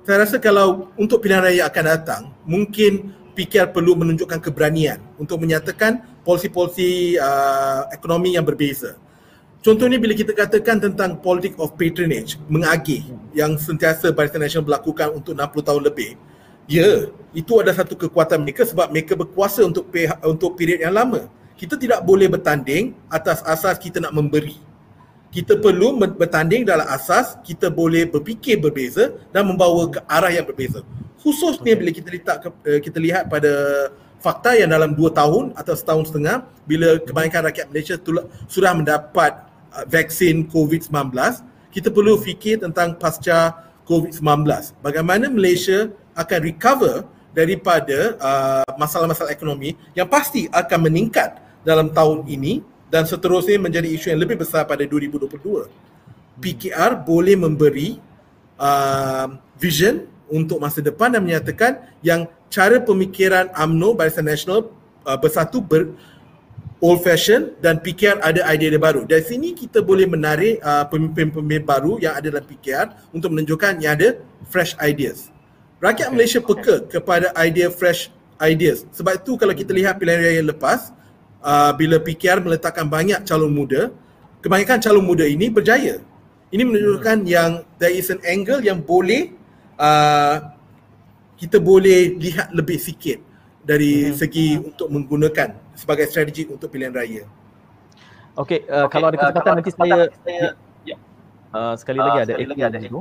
Saya rasa kalau untuk pilihan raya akan datang, mungkin PKR perlu menunjukkan keberanian untuk menyatakan polisi-polisi uh, ekonomi yang berbeza. Contohnya bila kita katakan tentang politik of patronage, mengagih yang sentiasa Barisan Nasional berlakukan untuk 60 tahun lebih. Ya, itu ada satu kekuatan mereka sebab mereka berkuasa untuk untuk period yang lama. Kita tidak boleh bertanding atas asas kita nak memberi. Kita perlu bertanding dalam asas kita boleh berfikir berbeza dan membawa ke arah yang berbeza. Khususnya bila kita lihat eh, kita lihat pada fakta yang dalam dua tahun atau setahun setengah bila kebanyakan rakyat Malaysia sudah mendapat uh, vaksin COVID-19 kita perlu fikir tentang pasca COVID-19 bagaimana Malaysia akan recover daripada uh, masalah-masalah ekonomi yang pasti akan meningkat dalam tahun ini dan seterusnya menjadi isu yang lebih besar pada 2022 PKR boleh memberi uh, vision untuk masa depan dan menyatakan yang cara pemikiran AMNO Barisan Nasional uh, bersatu ber, old fashion dan PKR ada idea baru. Dari sini kita boleh menarik uh, pemimpin-pemimpin baru yang ada dalam PKR untuk menunjukkan yang ada fresh ideas. Rakyat Malaysia peka kepada idea fresh ideas. Sebab itu kalau kita lihat pilihan raya lepas uh, bila PKR meletakkan banyak calon muda, kebanyakan calon muda ini berjaya. Ini menunjukkan hmm. yang there is an angle yang boleh uh, kita boleh lihat lebih sikit dari hmm. segi untuk menggunakan sebagai strategi untuk pilihan raya. Okey, uh, okay, kalau ada kesempatan uh, nanti saya, saya ya. uh, sekali lagi uh, ada sekali lagi ada itu.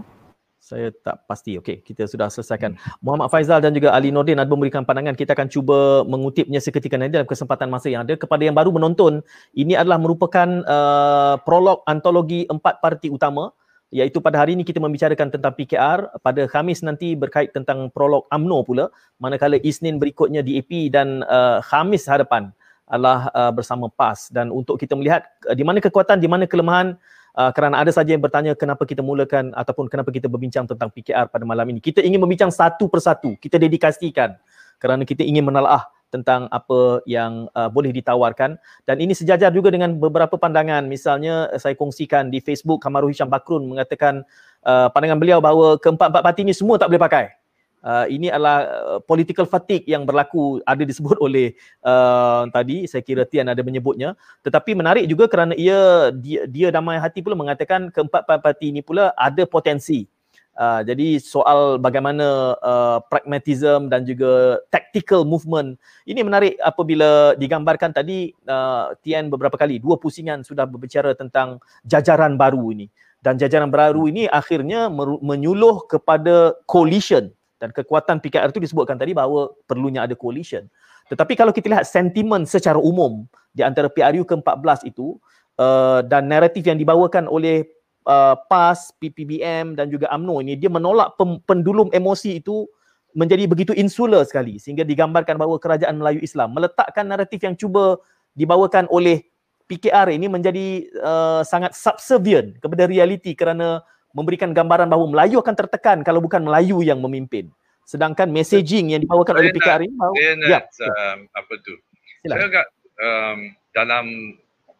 Saya tak pasti. Okey, kita sudah selesaikan. Muhammad Faizal dan juga Ali Nordin ada memberikan pandangan. Kita akan cuba mengutipnya seketika nanti dalam kesempatan masa yang ada. Kepada yang baru menonton, ini adalah merupakan uh, prolog antologi empat parti utama iaitu pada hari ini kita membicarakan tentang PKR pada Khamis nanti berkait tentang prolog AMNO pula manakala Isnin berikutnya DAP dan uh, Khamis hadapan adalah uh, bersama PAS dan untuk kita melihat uh, di mana kekuatan di mana kelemahan uh, kerana ada saja yang bertanya kenapa kita mulakan ataupun kenapa kita berbincang tentang PKR pada malam ini. Kita ingin membincang satu persatu. Kita dedikasikan kerana kita ingin menelaah tentang apa yang uh, boleh ditawarkan. Dan ini sejajar juga dengan beberapa pandangan. Misalnya uh, saya kongsikan di Facebook Kamaru Hisham Bakrun mengatakan uh, pandangan beliau bahawa keempat-empat parti ini semua tak boleh pakai uh, ini adalah uh, political fatigue yang berlaku ada disebut oleh uh, tadi. Saya kira Tian ada menyebutnya. Tetapi menarik juga kerana ia dia, dia damai hati pula mengatakan keempat-empat parti ini pula ada potensi. Uh, jadi soal bagaimana uh, pragmatism dan juga tactical movement. Ini menarik apabila digambarkan tadi uh, Tian beberapa kali. Dua pusingan sudah berbicara tentang jajaran baru ini. Dan jajaran baru ini akhirnya menyuluh kepada coalition dan kekuatan PKR itu disebutkan tadi bahawa perlunya ada coalition. Tetapi kalau kita lihat sentimen secara umum di antara PRU ke-14 itu uh, dan naratif yang dibawakan oleh uh, PAS, PPBM dan juga AMNO ini dia menolak pendulum emosi itu menjadi begitu insular sekali. Sehingga digambarkan bahawa kerajaan Melayu Islam meletakkan naratif yang cuba dibawakan oleh PKR ini menjadi uh, sangat subservient kepada realiti kerana memberikan gambaran bahawa Melayu akan tertekan kalau bukan Melayu yang memimpin. Sedangkan messaging yang dibawakan saya oleh PKR ini bahawa saya nak, ya, um, apa tu? Silakan. Saya agak um, dalam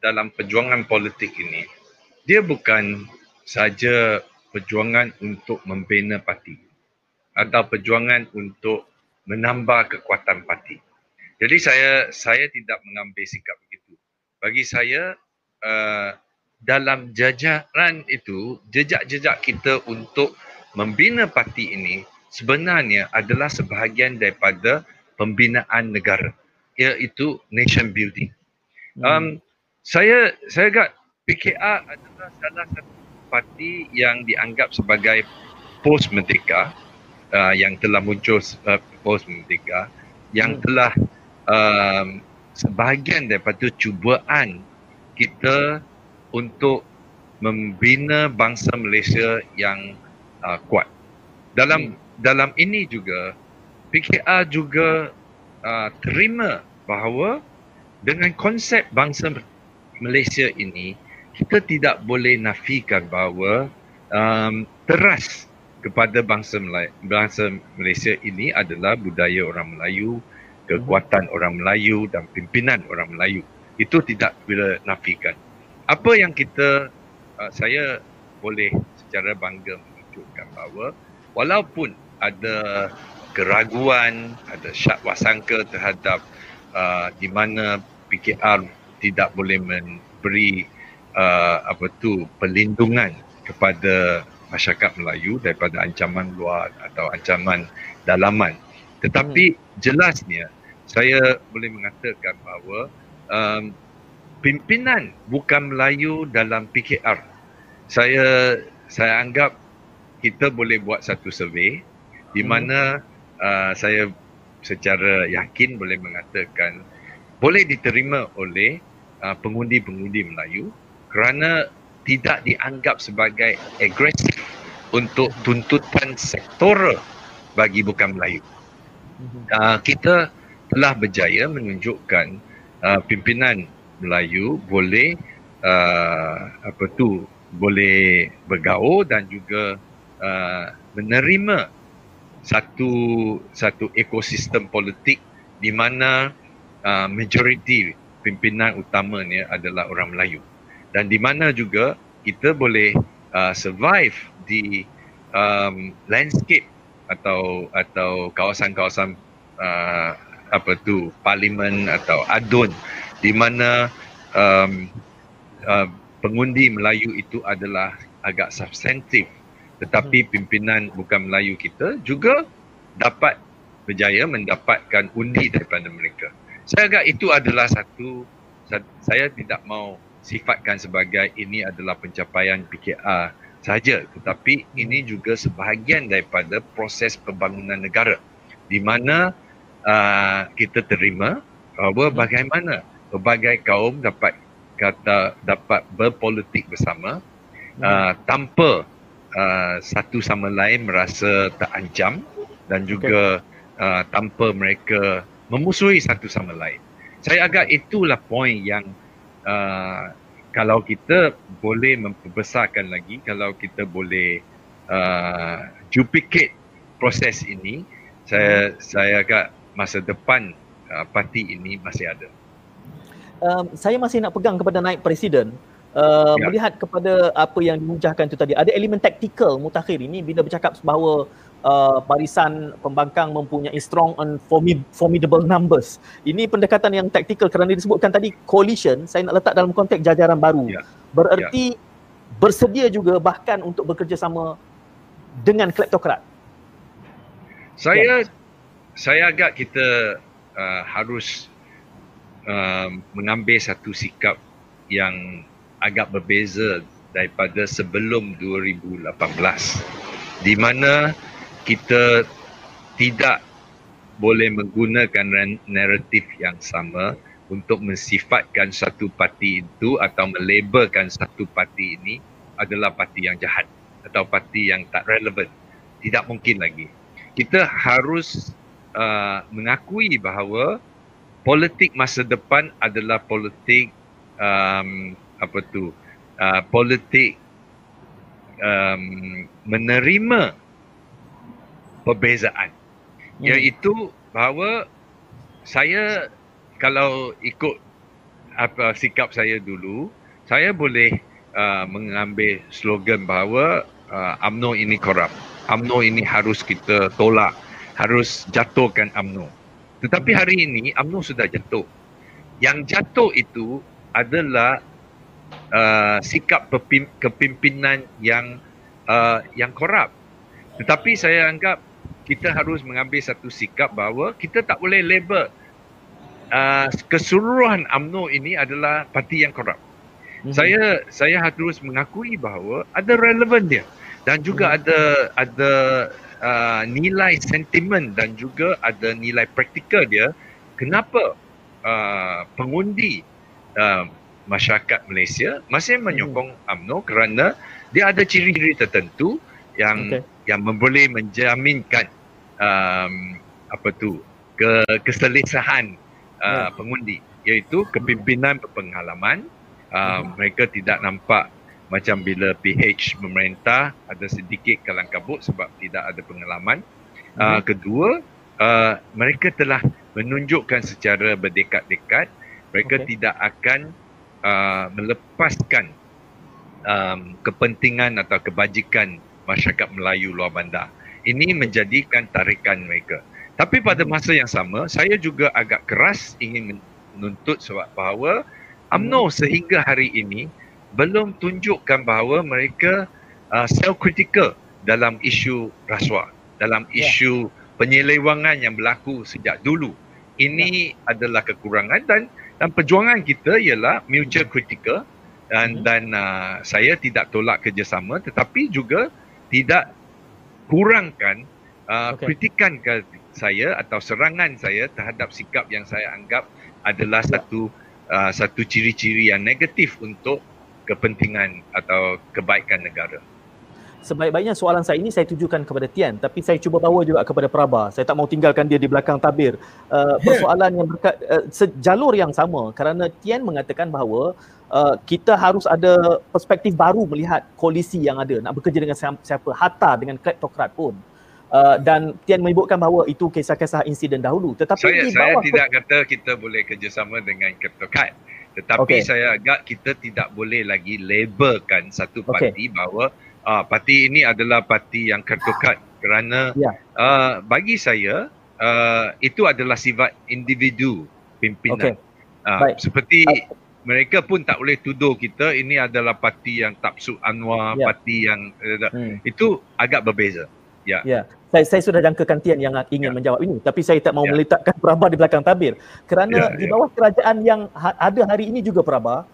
dalam perjuangan politik ini dia bukan saja perjuangan untuk membina parti atau perjuangan untuk menambah kekuatan parti. Jadi saya saya tidak mengambil sikap begitu. Bagi saya uh, dalam jajaran itu jejak-jejak kita untuk membina parti ini sebenarnya adalah sebahagian daripada pembinaan negara iaitu nation building. Hmm. Um, saya saya agak PKR adalah salah satu parti yang dianggap sebagai post merdeka uh, yang telah muncul uh, post merdeka yang hmm. telah um, sebahagian daripada cubaan kita untuk membina bangsa Malaysia yang uh, kuat. Dalam hmm. dalam ini juga PKR juga uh, terima bahawa dengan konsep bangsa Malaysia ini kita tidak boleh nafikan bahawa um, teras kepada bangsa Melayu, bangsa Malaysia ini adalah budaya orang Melayu, kekuatan orang Melayu dan pimpinan orang Melayu. Itu tidak bila nafikan. Apa yang kita uh, saya boleh secara bangga menunjukkan bahawa walaupun ada keraguan, ada syak wasangka terhadap uh, di mana PKR tidak boleh memberi uh, apa tu perlindungan kepada masyarakat Melayu daripada ancaman luar atau ancaman dalaman. Tetapi hmm. jelasnya saya boleh mengatakan bahawa um, pimpinan bukan Melayu dalam PKR. Saya saya anggap kita boleh buat satu survey di hmm. mana hmm. uh, saya secara yakin boleh mengatakan boleh diterima oleh uh, pengundi-pengundi Melayu kerana tidak dianggap sebagai agresif untuk tuntutan sektoral bagi bukan Melayu. Uh, kita telah berjaya menunjukkan uh, pimpinan Melayu boleh uh, apa tu boleh bergaul dan juga uh, menerima satu satu ekosistem politik di mana uh, majoriti pimpinan utamanya adalah orang Melayu. Dan di mana juga kita boleh uh, survive di um, landscape atau atau kawasan-kawasan uh, apa tu parlimen atau adun di mana um, uh, pengundi Melayu itu adalah agak substantif tetapi hmm. pimpinan bukan Melayu kita juga dapat berjaya mendapatkan undi daripada mereka. Saya agak itu adalah satu saya tidak mau sifatkan sebagai ini adalah pencapaian PKR saja tetapi ini juga sebahagian daripada proses pembangunan negara di mana uh, kita terima bahawa hmm. bagaimana berbagai kaum dapat kata dapat berpolitik bersama hmm. uh, tanpa uh, satu sama lain merasa terancam dan juga okay. uh, tanpa mereka memusuhi satu sama lain. Saya agak itulah poin yang uh, kalau kita boleh membesarkan lagi, kalau kita boleh uh, duplicate proses ini, saya saya agak masa depan uh, parti ini masih ada. Um, saya masih nak pegang kepada naik presiden. Uh, ya. Melihat kepada apa yang dimujahkan itu tadi, ada elemen taktikal mutakhir ini bila bercakap bahawa uh, barisan pembangkang mempunyai strong and formidable numbers. Ini pendekatan yang taktikal kerana disebutkan tadi coalition, saya nak letak dalam konteks jajaran baru. Ya. Bererti ya. bersedia juga bahkan untuk bekerjasama dengan kleptokrat. Saya ya. saya agak kita uh, harus uh, mengambil satu sikap yang agak berbeza daripada sebelum 2018 di mana kita tidak boleh menggunakan naratif yang sama untuk mensifatkan satu parti itu atau melabelkan satu parti ini adalah parti yang jahat atau parti yang tak relevan. Tidak mungkin lagi. Kita harus uh, mengakui bahawa politik masa depan adalah politik um, apa tu? Uh, politik um, menerima perbezaan hmm. iaitu bahawa saya kalau ikut apa sikap saya dulu saya boleh uh, mengambil slogan bahawa uh, AMNO ini korup AMNO ini harus kita tolak harus jatuhkan AMNO tetapi hari ini AMNO sudah jatuh yang jatuh itu adalah uh, sikap kepimpinan yang uh, yang korup tetapi saya anggap kita harus mengambil satu sikap bahawa kita tak boleh label uh, keseluruhan UMNO ini adalah parti yang korup. Mm-hmm. Saya saya harus mengakui bahawa ada relevan dia dan juga mm-hmm. ada ada uh, nilai sentimen dan juga ada nilai praktikal dia kenapa uh, pengundi uh, masyarakat Malaysia masih menyokong mm-hmm. UMNO kerana dia ada ciri-ciri tertentu yang okay yang boleh menjaminkan um, apa tu ke keselesahan uh, yeah. pengundi iaitu kepimpinan berpengalaman uh, hmm. mereka tidak nampak macam bila PH memerintah ada sedikit kalang kabut sebab tidak ada pengalaman uh, hmm. kedua uh, mereka telah menunjukkan secara berdekat-dekat mereka okay. tidak akan uh, melepaskan um, kepentingan atau kebajikan masyarakat Melayu luar bandar. Ini menjadikan tarikan mereka. Tapi pada masa yang sama, saya juga agak keras ingin menuntut sebab bahawa UMNO sehingga hari ini belum tunjukkan bahawa mereka uh, self-critical dalam isu rasuah, dalam ya. isu yeah. penyelewangan yang berlaku sejak dulu. Ini yeah. adalah kekurangan dan dan perjuangan kita ialah mutual critical dan mm-hmm. dan uh, saya tidak tolak kerjasama tetapi juga tidak kurangkan uh, okay. kritikan ke saya atau serangan saya terhadap sikap yang saya anggap adalah satu uh, satu ciri-ciri yang negatif untuk kepentingan atau kebaikan negara. Sebaik-baiknya soalan saya ini saya tujukan kepada Tian tapi saya cuba bawa juga kepada Praba. Saya tak mau tinggalkan dia di belakang tabir. Uh, persoalan yang berkat, uh, sejalur yang sama kerana Tian mengatakan bahawa uh, kita harus ada perspektif baru melihat koalisi yang ada nak bekerja dengan siapa hatta dengan kleptokrat pun Uh, dan Tian menyebutkan bahawa itu kisah-kisah insiden dahulu tetapi saya, di saya bawah tidak kata kita boleh kerjasama dengan Keptokat tetapi Okey. saya agak kita tidak boleh lagi labelkan satu parti bahawa uh, parti ini adalah parti yang Keptokat kerana Ya. uh, bagi saya uh, itu adalah sifat individu pimpinan Okey. uh, Baik. seperti mereka pun tak boleh tuduh kita ini adalah parti yang Tapsuk Anwar, Ya. parti yang uh, Hmm. itu agak berbeza. Ya. Ya, saya, saya sudah jangkakan Tian yang ingin Ya. menjawab ini tapi saya tak mau Ya. meletakkan Prabah di belakang tabir kerana Ya, di ya. bawah kerajaan yang ha- ada hari ini juga Prabah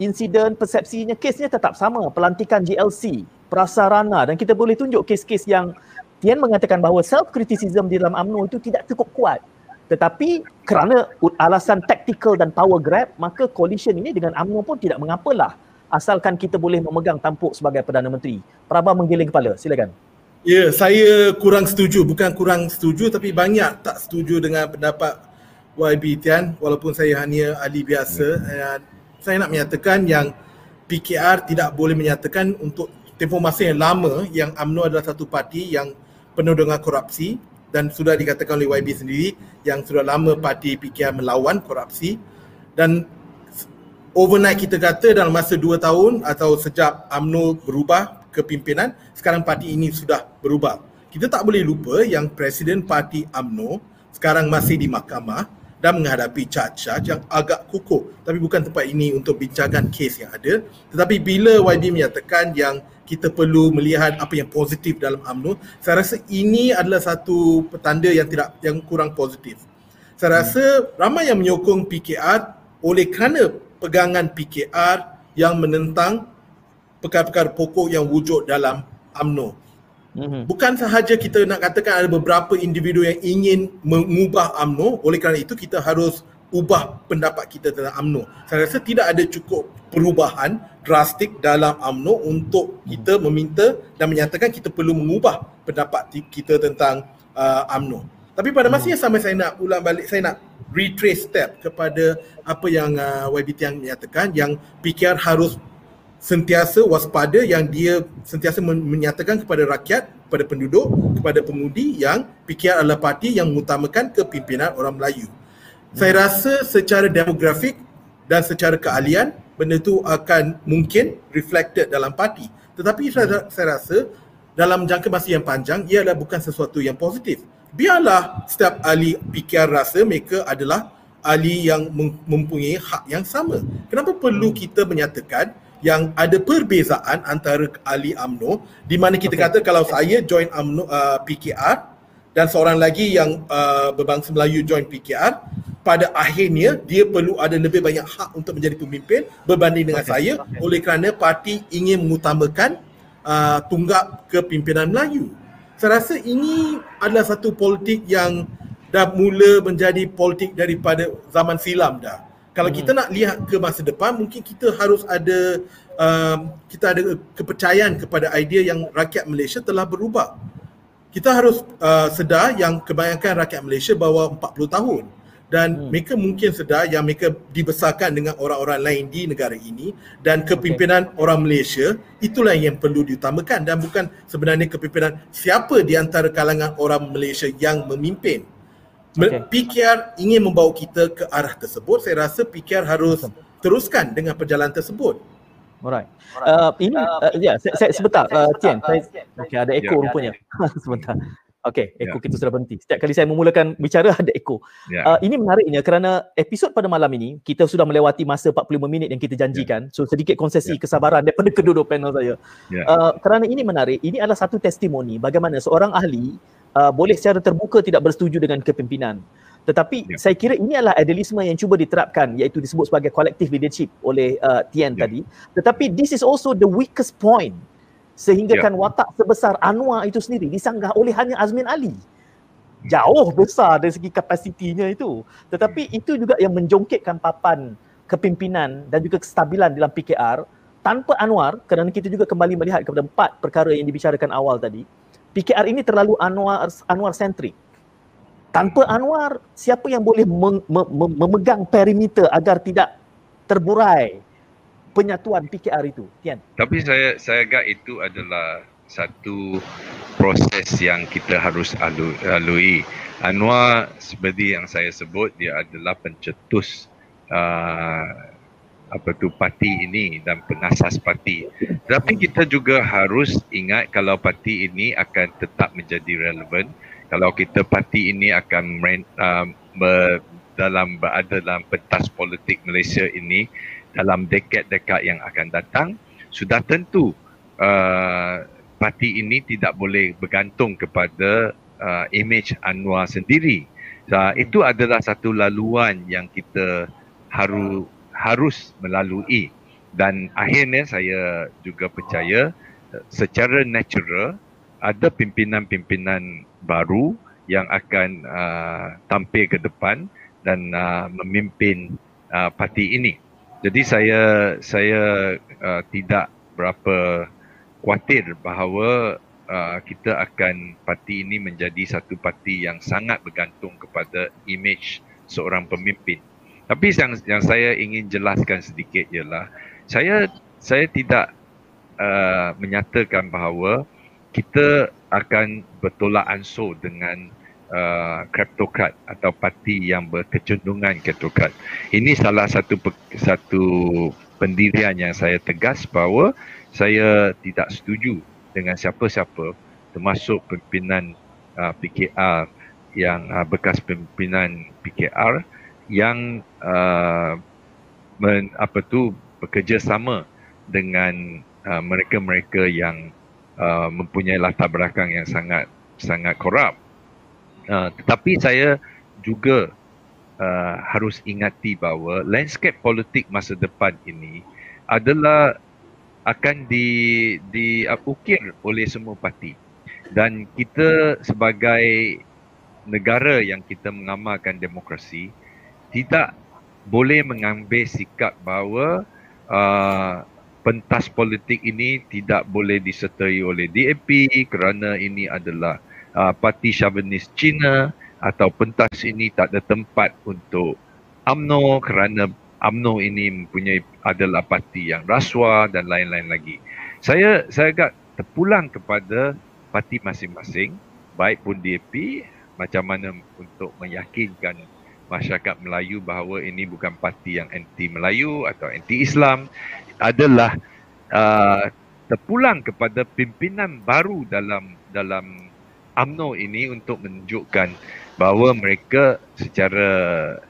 insiden persepsinya kesnya tetap sama pelantikan GLC prasarana dan kita boleh tunjuk kes-kes yang Tian mengatakan bahawa self criticism di dalam UMNO itu tidak cukup kuat tetapi kerana alasan tactical dan power grab maka coalition ini dengan UMNO pun tidak mengapalah asalkan kita boleh memegang tampuk sebagai Perdana Menteri. Prabah menggiling kepala, silakan. Ya, saya kurang setuju. Bukan kurang setuju tapi banyak tak setuju dengan pendapat YB Tian walaupun saya hanya ahli biasa. Dan saya nak menyatakan yang PKR tidak boleh menyatakan untuk tempoh masa yang lama yang UMNO adalah satu parti yang penuh dengan korupsi dan sudah dikatakan oleh YB sendiri yang sudah lama parti PKR melawan korupsi dan overnight kita kata dalam masa dua tahun atau sejak UMNO berubah kepimpinan, sekarang parti ini sudah berubah. Kita tak boleh lupa yang Presiden Parti UMNO sekarang masih di mahkamah dan menghadapi charge-charge yang agak kukuh. Tapi bukan tempat ini untuk bincangkan kes yang ada. Tetapi bila YB menyatakan yang kita perlu melihat apa yang positif dalam UMNO, saya rasa ini adalah satu petanda yang tidak yang kurang positif. Saya rasa ramai yang menyokong PKR oleh kerana pegangan PKR yang menentang perkara-perkara pokok yang wujud dalam UMNO. Mhm. Bukan sahaja kita nak katakan ada beberapa individu yang ingin mengubah UMNO, oleh kerana itu kita harus ubah pendapat kita tentang UMNO. Saya rasa tidak ada cukup perubahan drastik dalam UMNO untuk kita meminta dan menyatakan kita perlu mengubah pendapat kita tentang uh, UMNO. Tapi pada masa yang sama saya nak ulang balik, saya nak retrace step kepada apa yang uh, YB Tiang menyatakan yang PKR harus sentiasa waspada yang dia sentiasa men- menyatakan kepada rakyat, kepada penduduk, kepada pemudi yang PKR adalah parti yang mengutamakan kepimpinan orang Melayu. Saya rasa secara demografik dan secara keahlian benda itu akan mungkin reflected dalam parti. Tetapi saya, saya rasa dalam jangka masa yang panjang ia adalah bukan sesuatu yang positif. Biarlah setiap ahli PKR rasa mereka adalah ahli yang mem- mempunyai hak yang sama. Kenapa perlu kita menyatakan yang ada perbezaan antara ahli UMNO di mana kita Okey. kata kalau saya join UMNO uh, PKR dan seorang lagi yang uh, berbangsa Melayu join PKR pada akhirnya dia perlu ada lebih banyak hak untuk menjadi pemimpin berbanding dengan Okey, saya okey. oleh kerana parti ingin mengutamakan uh, tunggak kepimpinan Melayu. Saya rasa ini adalah satu politik yang dah mula menjadi politik daripada zaman silam dah. Kalau Hmm. kita nak lihat ke masa depan mungkin kita harus ada um, kita ada kepercayaan kepada idea yang rakyat Malaysia telah berubah. Kita harus uh, sedar yang kebanyakan rakyat Malaysia bawah 40 tahun dan Hmm. mereka mungkin sedar yang mereka dibesarkan dengan orang-orang lain di negara ini dan kepimpinan orang Malaysia itulah yang perlu diutamakan dan bukan sebenarnya kepimpinan siapa di antara kalangan orang Malaysia yang memimpin. Okey. PKR ingin membawa kita ke arah tersebut. Saya rasa PKR harus teruskan dengan perjalanan tersebut. Alright. Uh, ini uh, ya saya, saya sebentar uh, Tian saya okey ada echo Ya. rupanya. sebentar. Okey, echo Ya. kita sudah berhenti. Setiap kali saya memulakan bicara ada echo. Ya. Uh, ini menariknya kerana episod pada malam ini kita sudah melewati masa 45 minit yang kita janjikan. So sedikit konsesi Ya. kesabaran daripada kedua-dua panel saya. Ya. Uh, kerana ini menarik, ini adalah satu testimoni bagaimana seorang ahli uh, boleh secara terbuka tidak bersetuju dengan kepimpinan. Tetapi Ya. saya kira ini adalah idealisme yang cuba diterapkan iaitu disebut sebagai collective leadership oleh uh, Tian Ya. tadi. Tetapi this is also the weakest point sehinggakan Ya. watak sebesar Anwar itu sendiri disanggah oleh hanya Azmin Ali. Jauh besar dari segi kapasitinya itu. Tetapi itu juga yang menjongkitkan papan kepimpinan dan juga kestabilan dalam PKR tanpa Anwar kerana kita juga kembali melihat kepada empat perkara yang dibicarakan awal tadi. PKR ini terlalu Anwar Anwar centric. Tanpa Anwar, siapa yang boleh mem- mem- mem- memegang perimeter agar tidak terburai penyatuan PKR itu? Tian. Tapi saya saya agak itu adalah satu proses yang kita harus lalui. Anwar seperti yang saya sebut dia adalah pencetus uh, apa tu parti ini dan penasas parti. Tapi kita juga harus ingat kalau parti ini akan tetap menjadi relevan, kalau kita parti ini akan uh, dalam berada dalam pentas politik Malaysia ini dalam dekad-dekad yang akan datang, sudah tentu uh, parti ini tidak boleh bergantung kepada uh, image Anwar sendiri. Uh, itu adalah satu laluan yang kita harus harus melalui dan akhirnya saya juga percaya secara natural ada pimpinan-pimpinan baru yang akan uh, tampil ke depan dan uh, memimpin uh, parti ini. Jadi saya saya uh, tidak berapa khawatir bahawa uh, kita akan parti ini menjadi satu parti yang sangat bergantung kepada image seorang pemimpin. Tapi yang yang saya ingin jelaskan sedikit ialah saya saya tidak uh, menyatakan bahawa kita akan bertolak ansur dengan uh, kleptokrat atau parti yang berkecenderungan kleptokrat. Ini salah satu satu pendirian yang saya tegas bahawa saya tidak setuju dengan siapa-siapa termasuk pimpinan uh, PKR yang uh, bekas pimpinan PKR yang uh, men, apa tu bekerjasama dengan uh, mereka-mereka yang uh, mempunyai latar belakang yang sangat sangat korup. Uh, tetapi saya juga uh, harus ingati bahawa landscape politik masa depan ini adalah akan di diukir oleh semua parti dan kita sebagai negara yang kita mengamalkan demokrasi tidak boleh mengambil sikap bahawa uh, pentas politik ini tidak boleh disertai oleh DAP kerana ini adalah uh, parti Chauvinis Cina atau pentas ini tak ada tempat untuk AMNO kerana AMNO ini mempunyai adalah parti yang rasuah dan lain-lain lagi. Saya saya agak terpulang kepada parti masing-masing baik pun DAP macam mana untuk meyakinkan masyarakat Melayu bahawa ini bukan parti yang anti Melayu atau anti Islam adalah uh, terpulang kepada pimpinan baru dalam dalam AMNO ini untuk menunjukkan bahawa mereka secara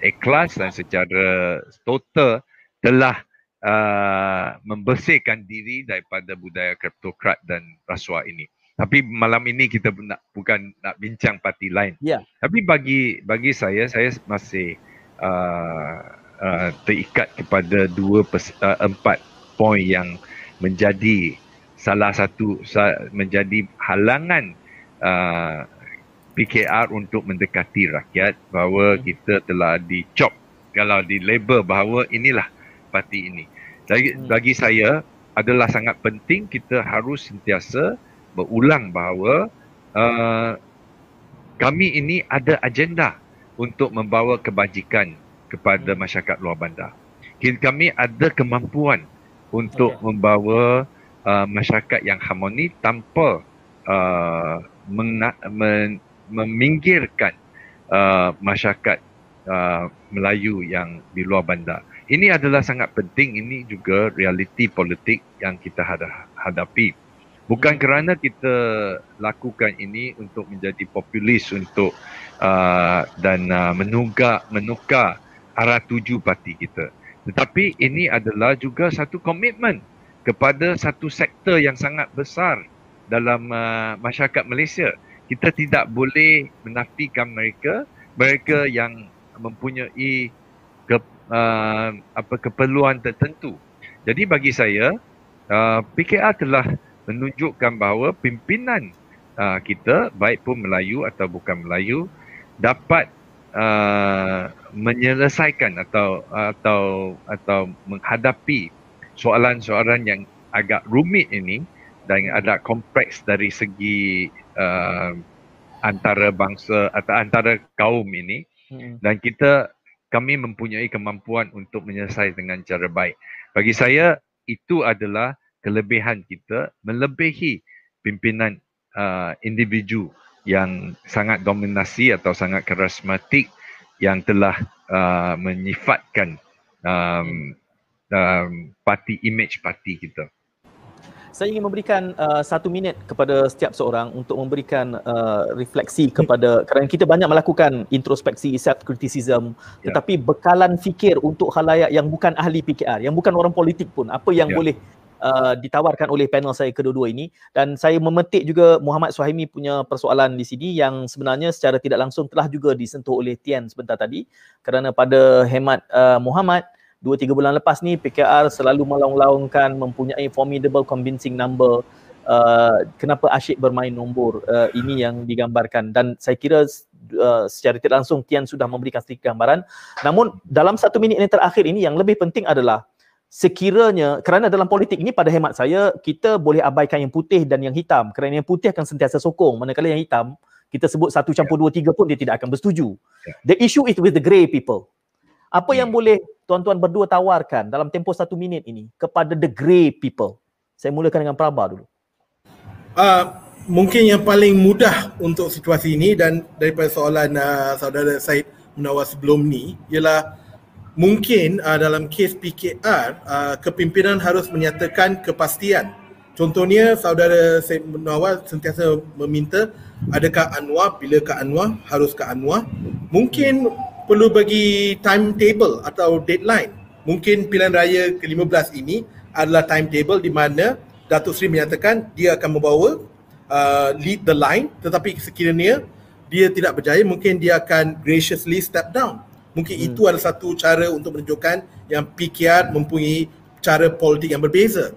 ikhlas dan secara total telah uh, membersihkan diri daripada budaya kleptokrat dan rasuah ini. Tapi malam ini kita nak bukan nak bincang parti lain. Yeah. Tapi bagi bagi saya saya masih uh, uh, terikat kepada dua pers, uh, empat poin yang menjadi salah satu menjadi halangan uh, PKR untuk mendekati rakyat bahawa hmm. kita telah dicop kalau di label bahawa inilah parti ini. Bagi, hmm. bagi saya adalah sangat penting kita harus sentiasa berulang bahawa uh, kami ini ada agenda untuk membawa kebajikan kepada masyarakat luar bandar. Kami ada kemampuan untuk okay. membawa uh, masyarakat yang harmoni tanpa uh, mena- men- meminggirkan uh, masyarakat uh, Melayu yang di luar bandar. Ini adalah sangat penting. Ini juga realiti politik yang kita hadapi. Bukan kerana kita lakukan ini untuk menjadi populis untuk uh, dan uh, menugak menukar arah tuju parti kita. Tetapi ini adalah juga satu komitmen kepada satu sektor yang sangat besar dalam uh, masyarakat Malaysia. Kita tidak boleh menafikan mereka, mereka yang mempunyai ke, uh, apa keperluan tertentu. Jadi bagi saya, uh, PKR telah menunjukkan bahawa pimpinan uh, kita baik pun Melayu atau bukan Melayu dapat uh, menyelesaikan atau atau atau menghadapi soalan-soalan yang agak rumit ini dan agak kompleks dari segi uh, antara bangsa atau antara kaum ini hmm. dan kita kami mempunyai kemampuan untuk menyelesaikan dengan cara baik. Bagi saya itu adalah kelebihan kita melebihi pimpinan uh, individu yang sangat dominasi atau sangat karismatik yang telah uh, menyifatkan um, um, parti image parti kita. Saya ingin memberikan uh, satu minit kepada setiap seorang untuk memberikan uh, refleksi kepada kerana kita banyak melakukan introspeksi, self criticism, yeah. tetapi bekalan fikir untuk halayak yang bukan ahli PKR, yang bukan orang politik pun, apa yang yeah. boleh uh, ditawarkan oleh panel saya kedua-dua ini. Dan saya memetik juga Muhammad Suhaimi punya persoalan di sini yang sebenarnya secara tidak langsung telah juga disentuh oleh Tian sebentar tadi. Kerana pada hemat uh, Muhammad dua tiga bulan lepas ni PKR selalu melaung-laungkan mempunyai formidable convincing number uh, kenapa asyik bermain nombor uh, ini yang digambarkan. Dan saya kira uh, secara tidak langsung Tian sudah memberikan sedikit gambaran. Namun dalam satu minit yang terakhir ini yang lebih penting adalah sekiranya kerana dalam politik ini pada hemat saya kita boleh abaikan yang putih dan yang hitam kerana yang putih akan sentiasa sokong manakala yang hitam kita sebut satu campur dua tiga pun dia tidak akan bersetuju. The issue is with the grey people. Apa yang boleh tuan-tuan berdua tawarkan dalam tempoh satu minit ini kepada the grey people? Saya mulakan dengan Prabha dulu. Uh, mungkin yang paling mudah untuk situasi ini dan daripada soalan uh, saudara Said Munawar sebelum ni ialah mungkin uh, dalam kes PKR uh, kepimpinan harus menyatakan kepastian. Contohnya saudara Syed Nawal sentiasa meminta adakah Anwar, bila ke Anwar, harus ke Anwar. Mungkin perlu bagi timetable atau deadline. Mungkin pilihan raya ke-15 ini adalah timetable di mana Datuk Seri menyatakan dia akan membawa uh, lead the line tetapi sekiranya dia tidak berjaya mungkin dia akan graciously step down Mungkin hmm. itu adalah satu cara untuk menunjukkan yang PKR mempunyai cara politik yang berbeza.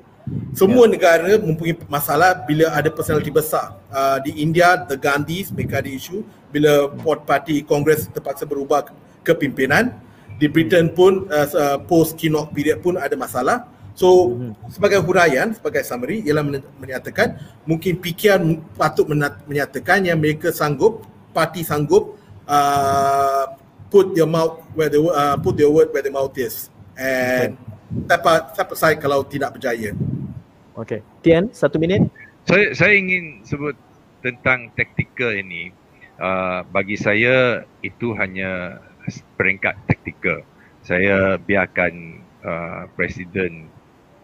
Semua yeah. negara mempunyai masalah bila ada personaliti besar. Uh, di India, the Gandhis mereka ada isu bila Port Party Congress terpaksa berubah kepimpinan. Di Britain pun uh, uh post Kinnock period pun ada masalah. So hmm. sebagai huraian, sebagai summary ialah menyatakan mungkin PKR patut menyatakan yang mereka sanggup, parti sanggup uh, put your mouth where the uh, put your word where the mouth is and step out, step aside kalau tidak berjaya. Okay. Tian, satu minit. Saya saya ingin sebut tentang taktikal ini. Uh, bagi saya itu hanya peringkat taktikal. Saya biarkan uh, Presiden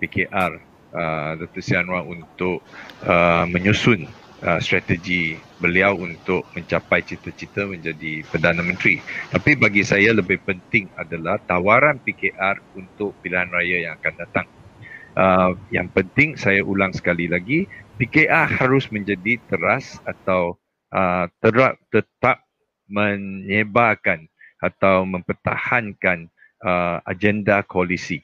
PKR uh, Dr. Sianwar untuk uh, menyusun uh, strategi beliau untuk mencapai cita-cita menjadi Perdana Menteri. Tapi bagi saya lebih penting adalah tawaran PKR untuk pilihan raya yang akan datang. Uh, yang penting saya ulang sekali lagi, PKR harus menjadi teras atau uh, terap, tetap menyebarkan atau mempertahankan uh, agenda koalisi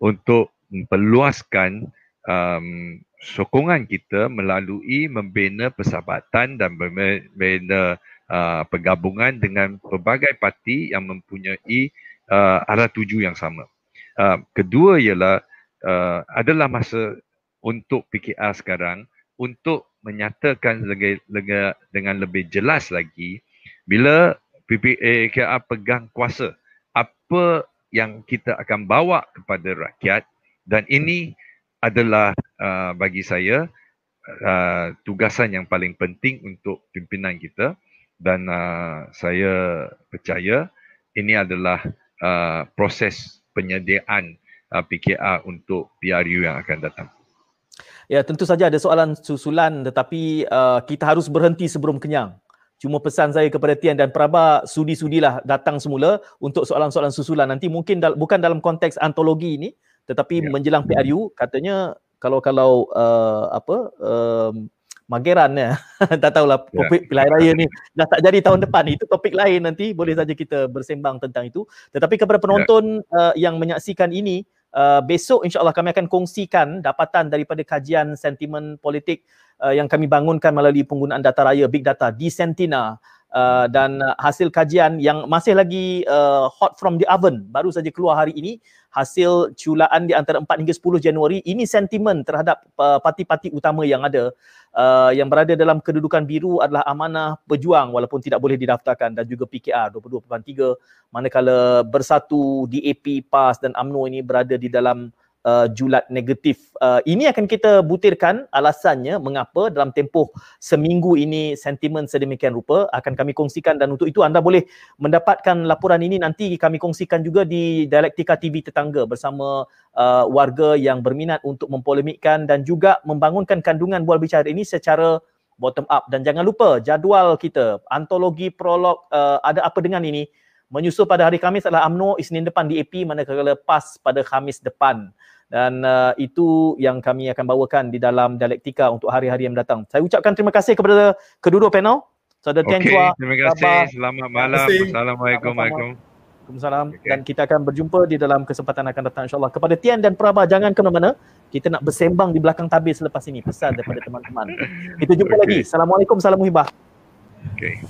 untuk memperluaskan um, sokongan kita melalui membina persahabatan dan membina uh, pergabungan dengan pelbagai parti yang mempunyai uh, arah tuju yang sama. Uh, kedua ialah uh, adalah masa untuk PKR sekarang untuk menyatakan dengan lebih jelas lagi bila PKR pegang kuasa apa yang kita akan bawa kepada rakyat dan ini adalah uh, bagi saya uh, tugasan yang paling penting untuk pimpinan kita dan uh, saya percaya ini adalah uh, proses penyediaan uh, PKR untuk PRU yang akan datang. Ya tentu saja ada soalan susulan tetapi uh, kita harus berhenti sebelum kenyang. Cuma pesan saya kepada Tian dan Praba sudi-sudilah datang semula untuk soalan-soalan susulan nanti mungkin dal- bukan dalam konteks antologi ini tetapi ya. menjelang PRU katanya kalau kalau uh, apa um, Mageran ya tak tahulah ya. topik pilihan raya ni dah tak jadi tahun depan itu topik lain nanti boleh saja kita bersembang tentang itu tetapi kepada penonton ya. uh, yang menyaksikan ini uh, besok insyaallah kami akan kongsikan dapatan daripada kajian sentimen politik uh, yang kami bangunkan melalui penggunaan data raya big data di Sentina Uh, dan uh, hasil kajian yang masih lagi uh, hot from the oven baru saja keluar hari ini hasil culaan di antara 4 hingga 10 Januari ini sentimen terhadap uh, parti-parti utama yang ada. Uh, yang berada dalam kedudukan biru adalah Amanah Pejuang walaupun tidak boleh didaftarkan dan juga PKR 22.3 manakala Bersatu DAP PAS dan AMNO ini berada di dalam uh, julat negatif. Uh, ini akan kita butirkan alasannya mengapa dalam tempoh seminggu ini sentimen sedemikian rupa akan kami kongsikan dan untuk itu anda boleh mendapatkan laporan ini nanti kami kongsikan juga di Dialektika TV tetangga bersama uh, warga yang berminat untuk mempolemikkan dan juga membangunkan kandungan bual bicara ini secara bottom up dan jangan lupa jadual kita antologi prolog uh, ada apa dengan ini menyusul pada hari Khamis adalah UMNO Isnin depan di AP manakala PAS pada Khamis depan dan uh, itu yang kami akan bawakan di dalam dialektika untuk hari-hari yang datang. Saya ucapkan terima kasih kepada kedua-dua panel. Saudara okay, Tian Chua. Terima kasih. Selamat malam. Assalamualaikum. Waalaikumsalam. Okay. Dan kita akan berjumpa di dalam kesempatan akan datang insyaAllah. Kepada Tian dan Prabha jangan ke mana-mana. Kita nak bersembang di belakang tabir selepas ini. Pesan daripada teman-teman. Kita jumpa okay. lagi. Assalamualaikum. Salam muhibah. Okay.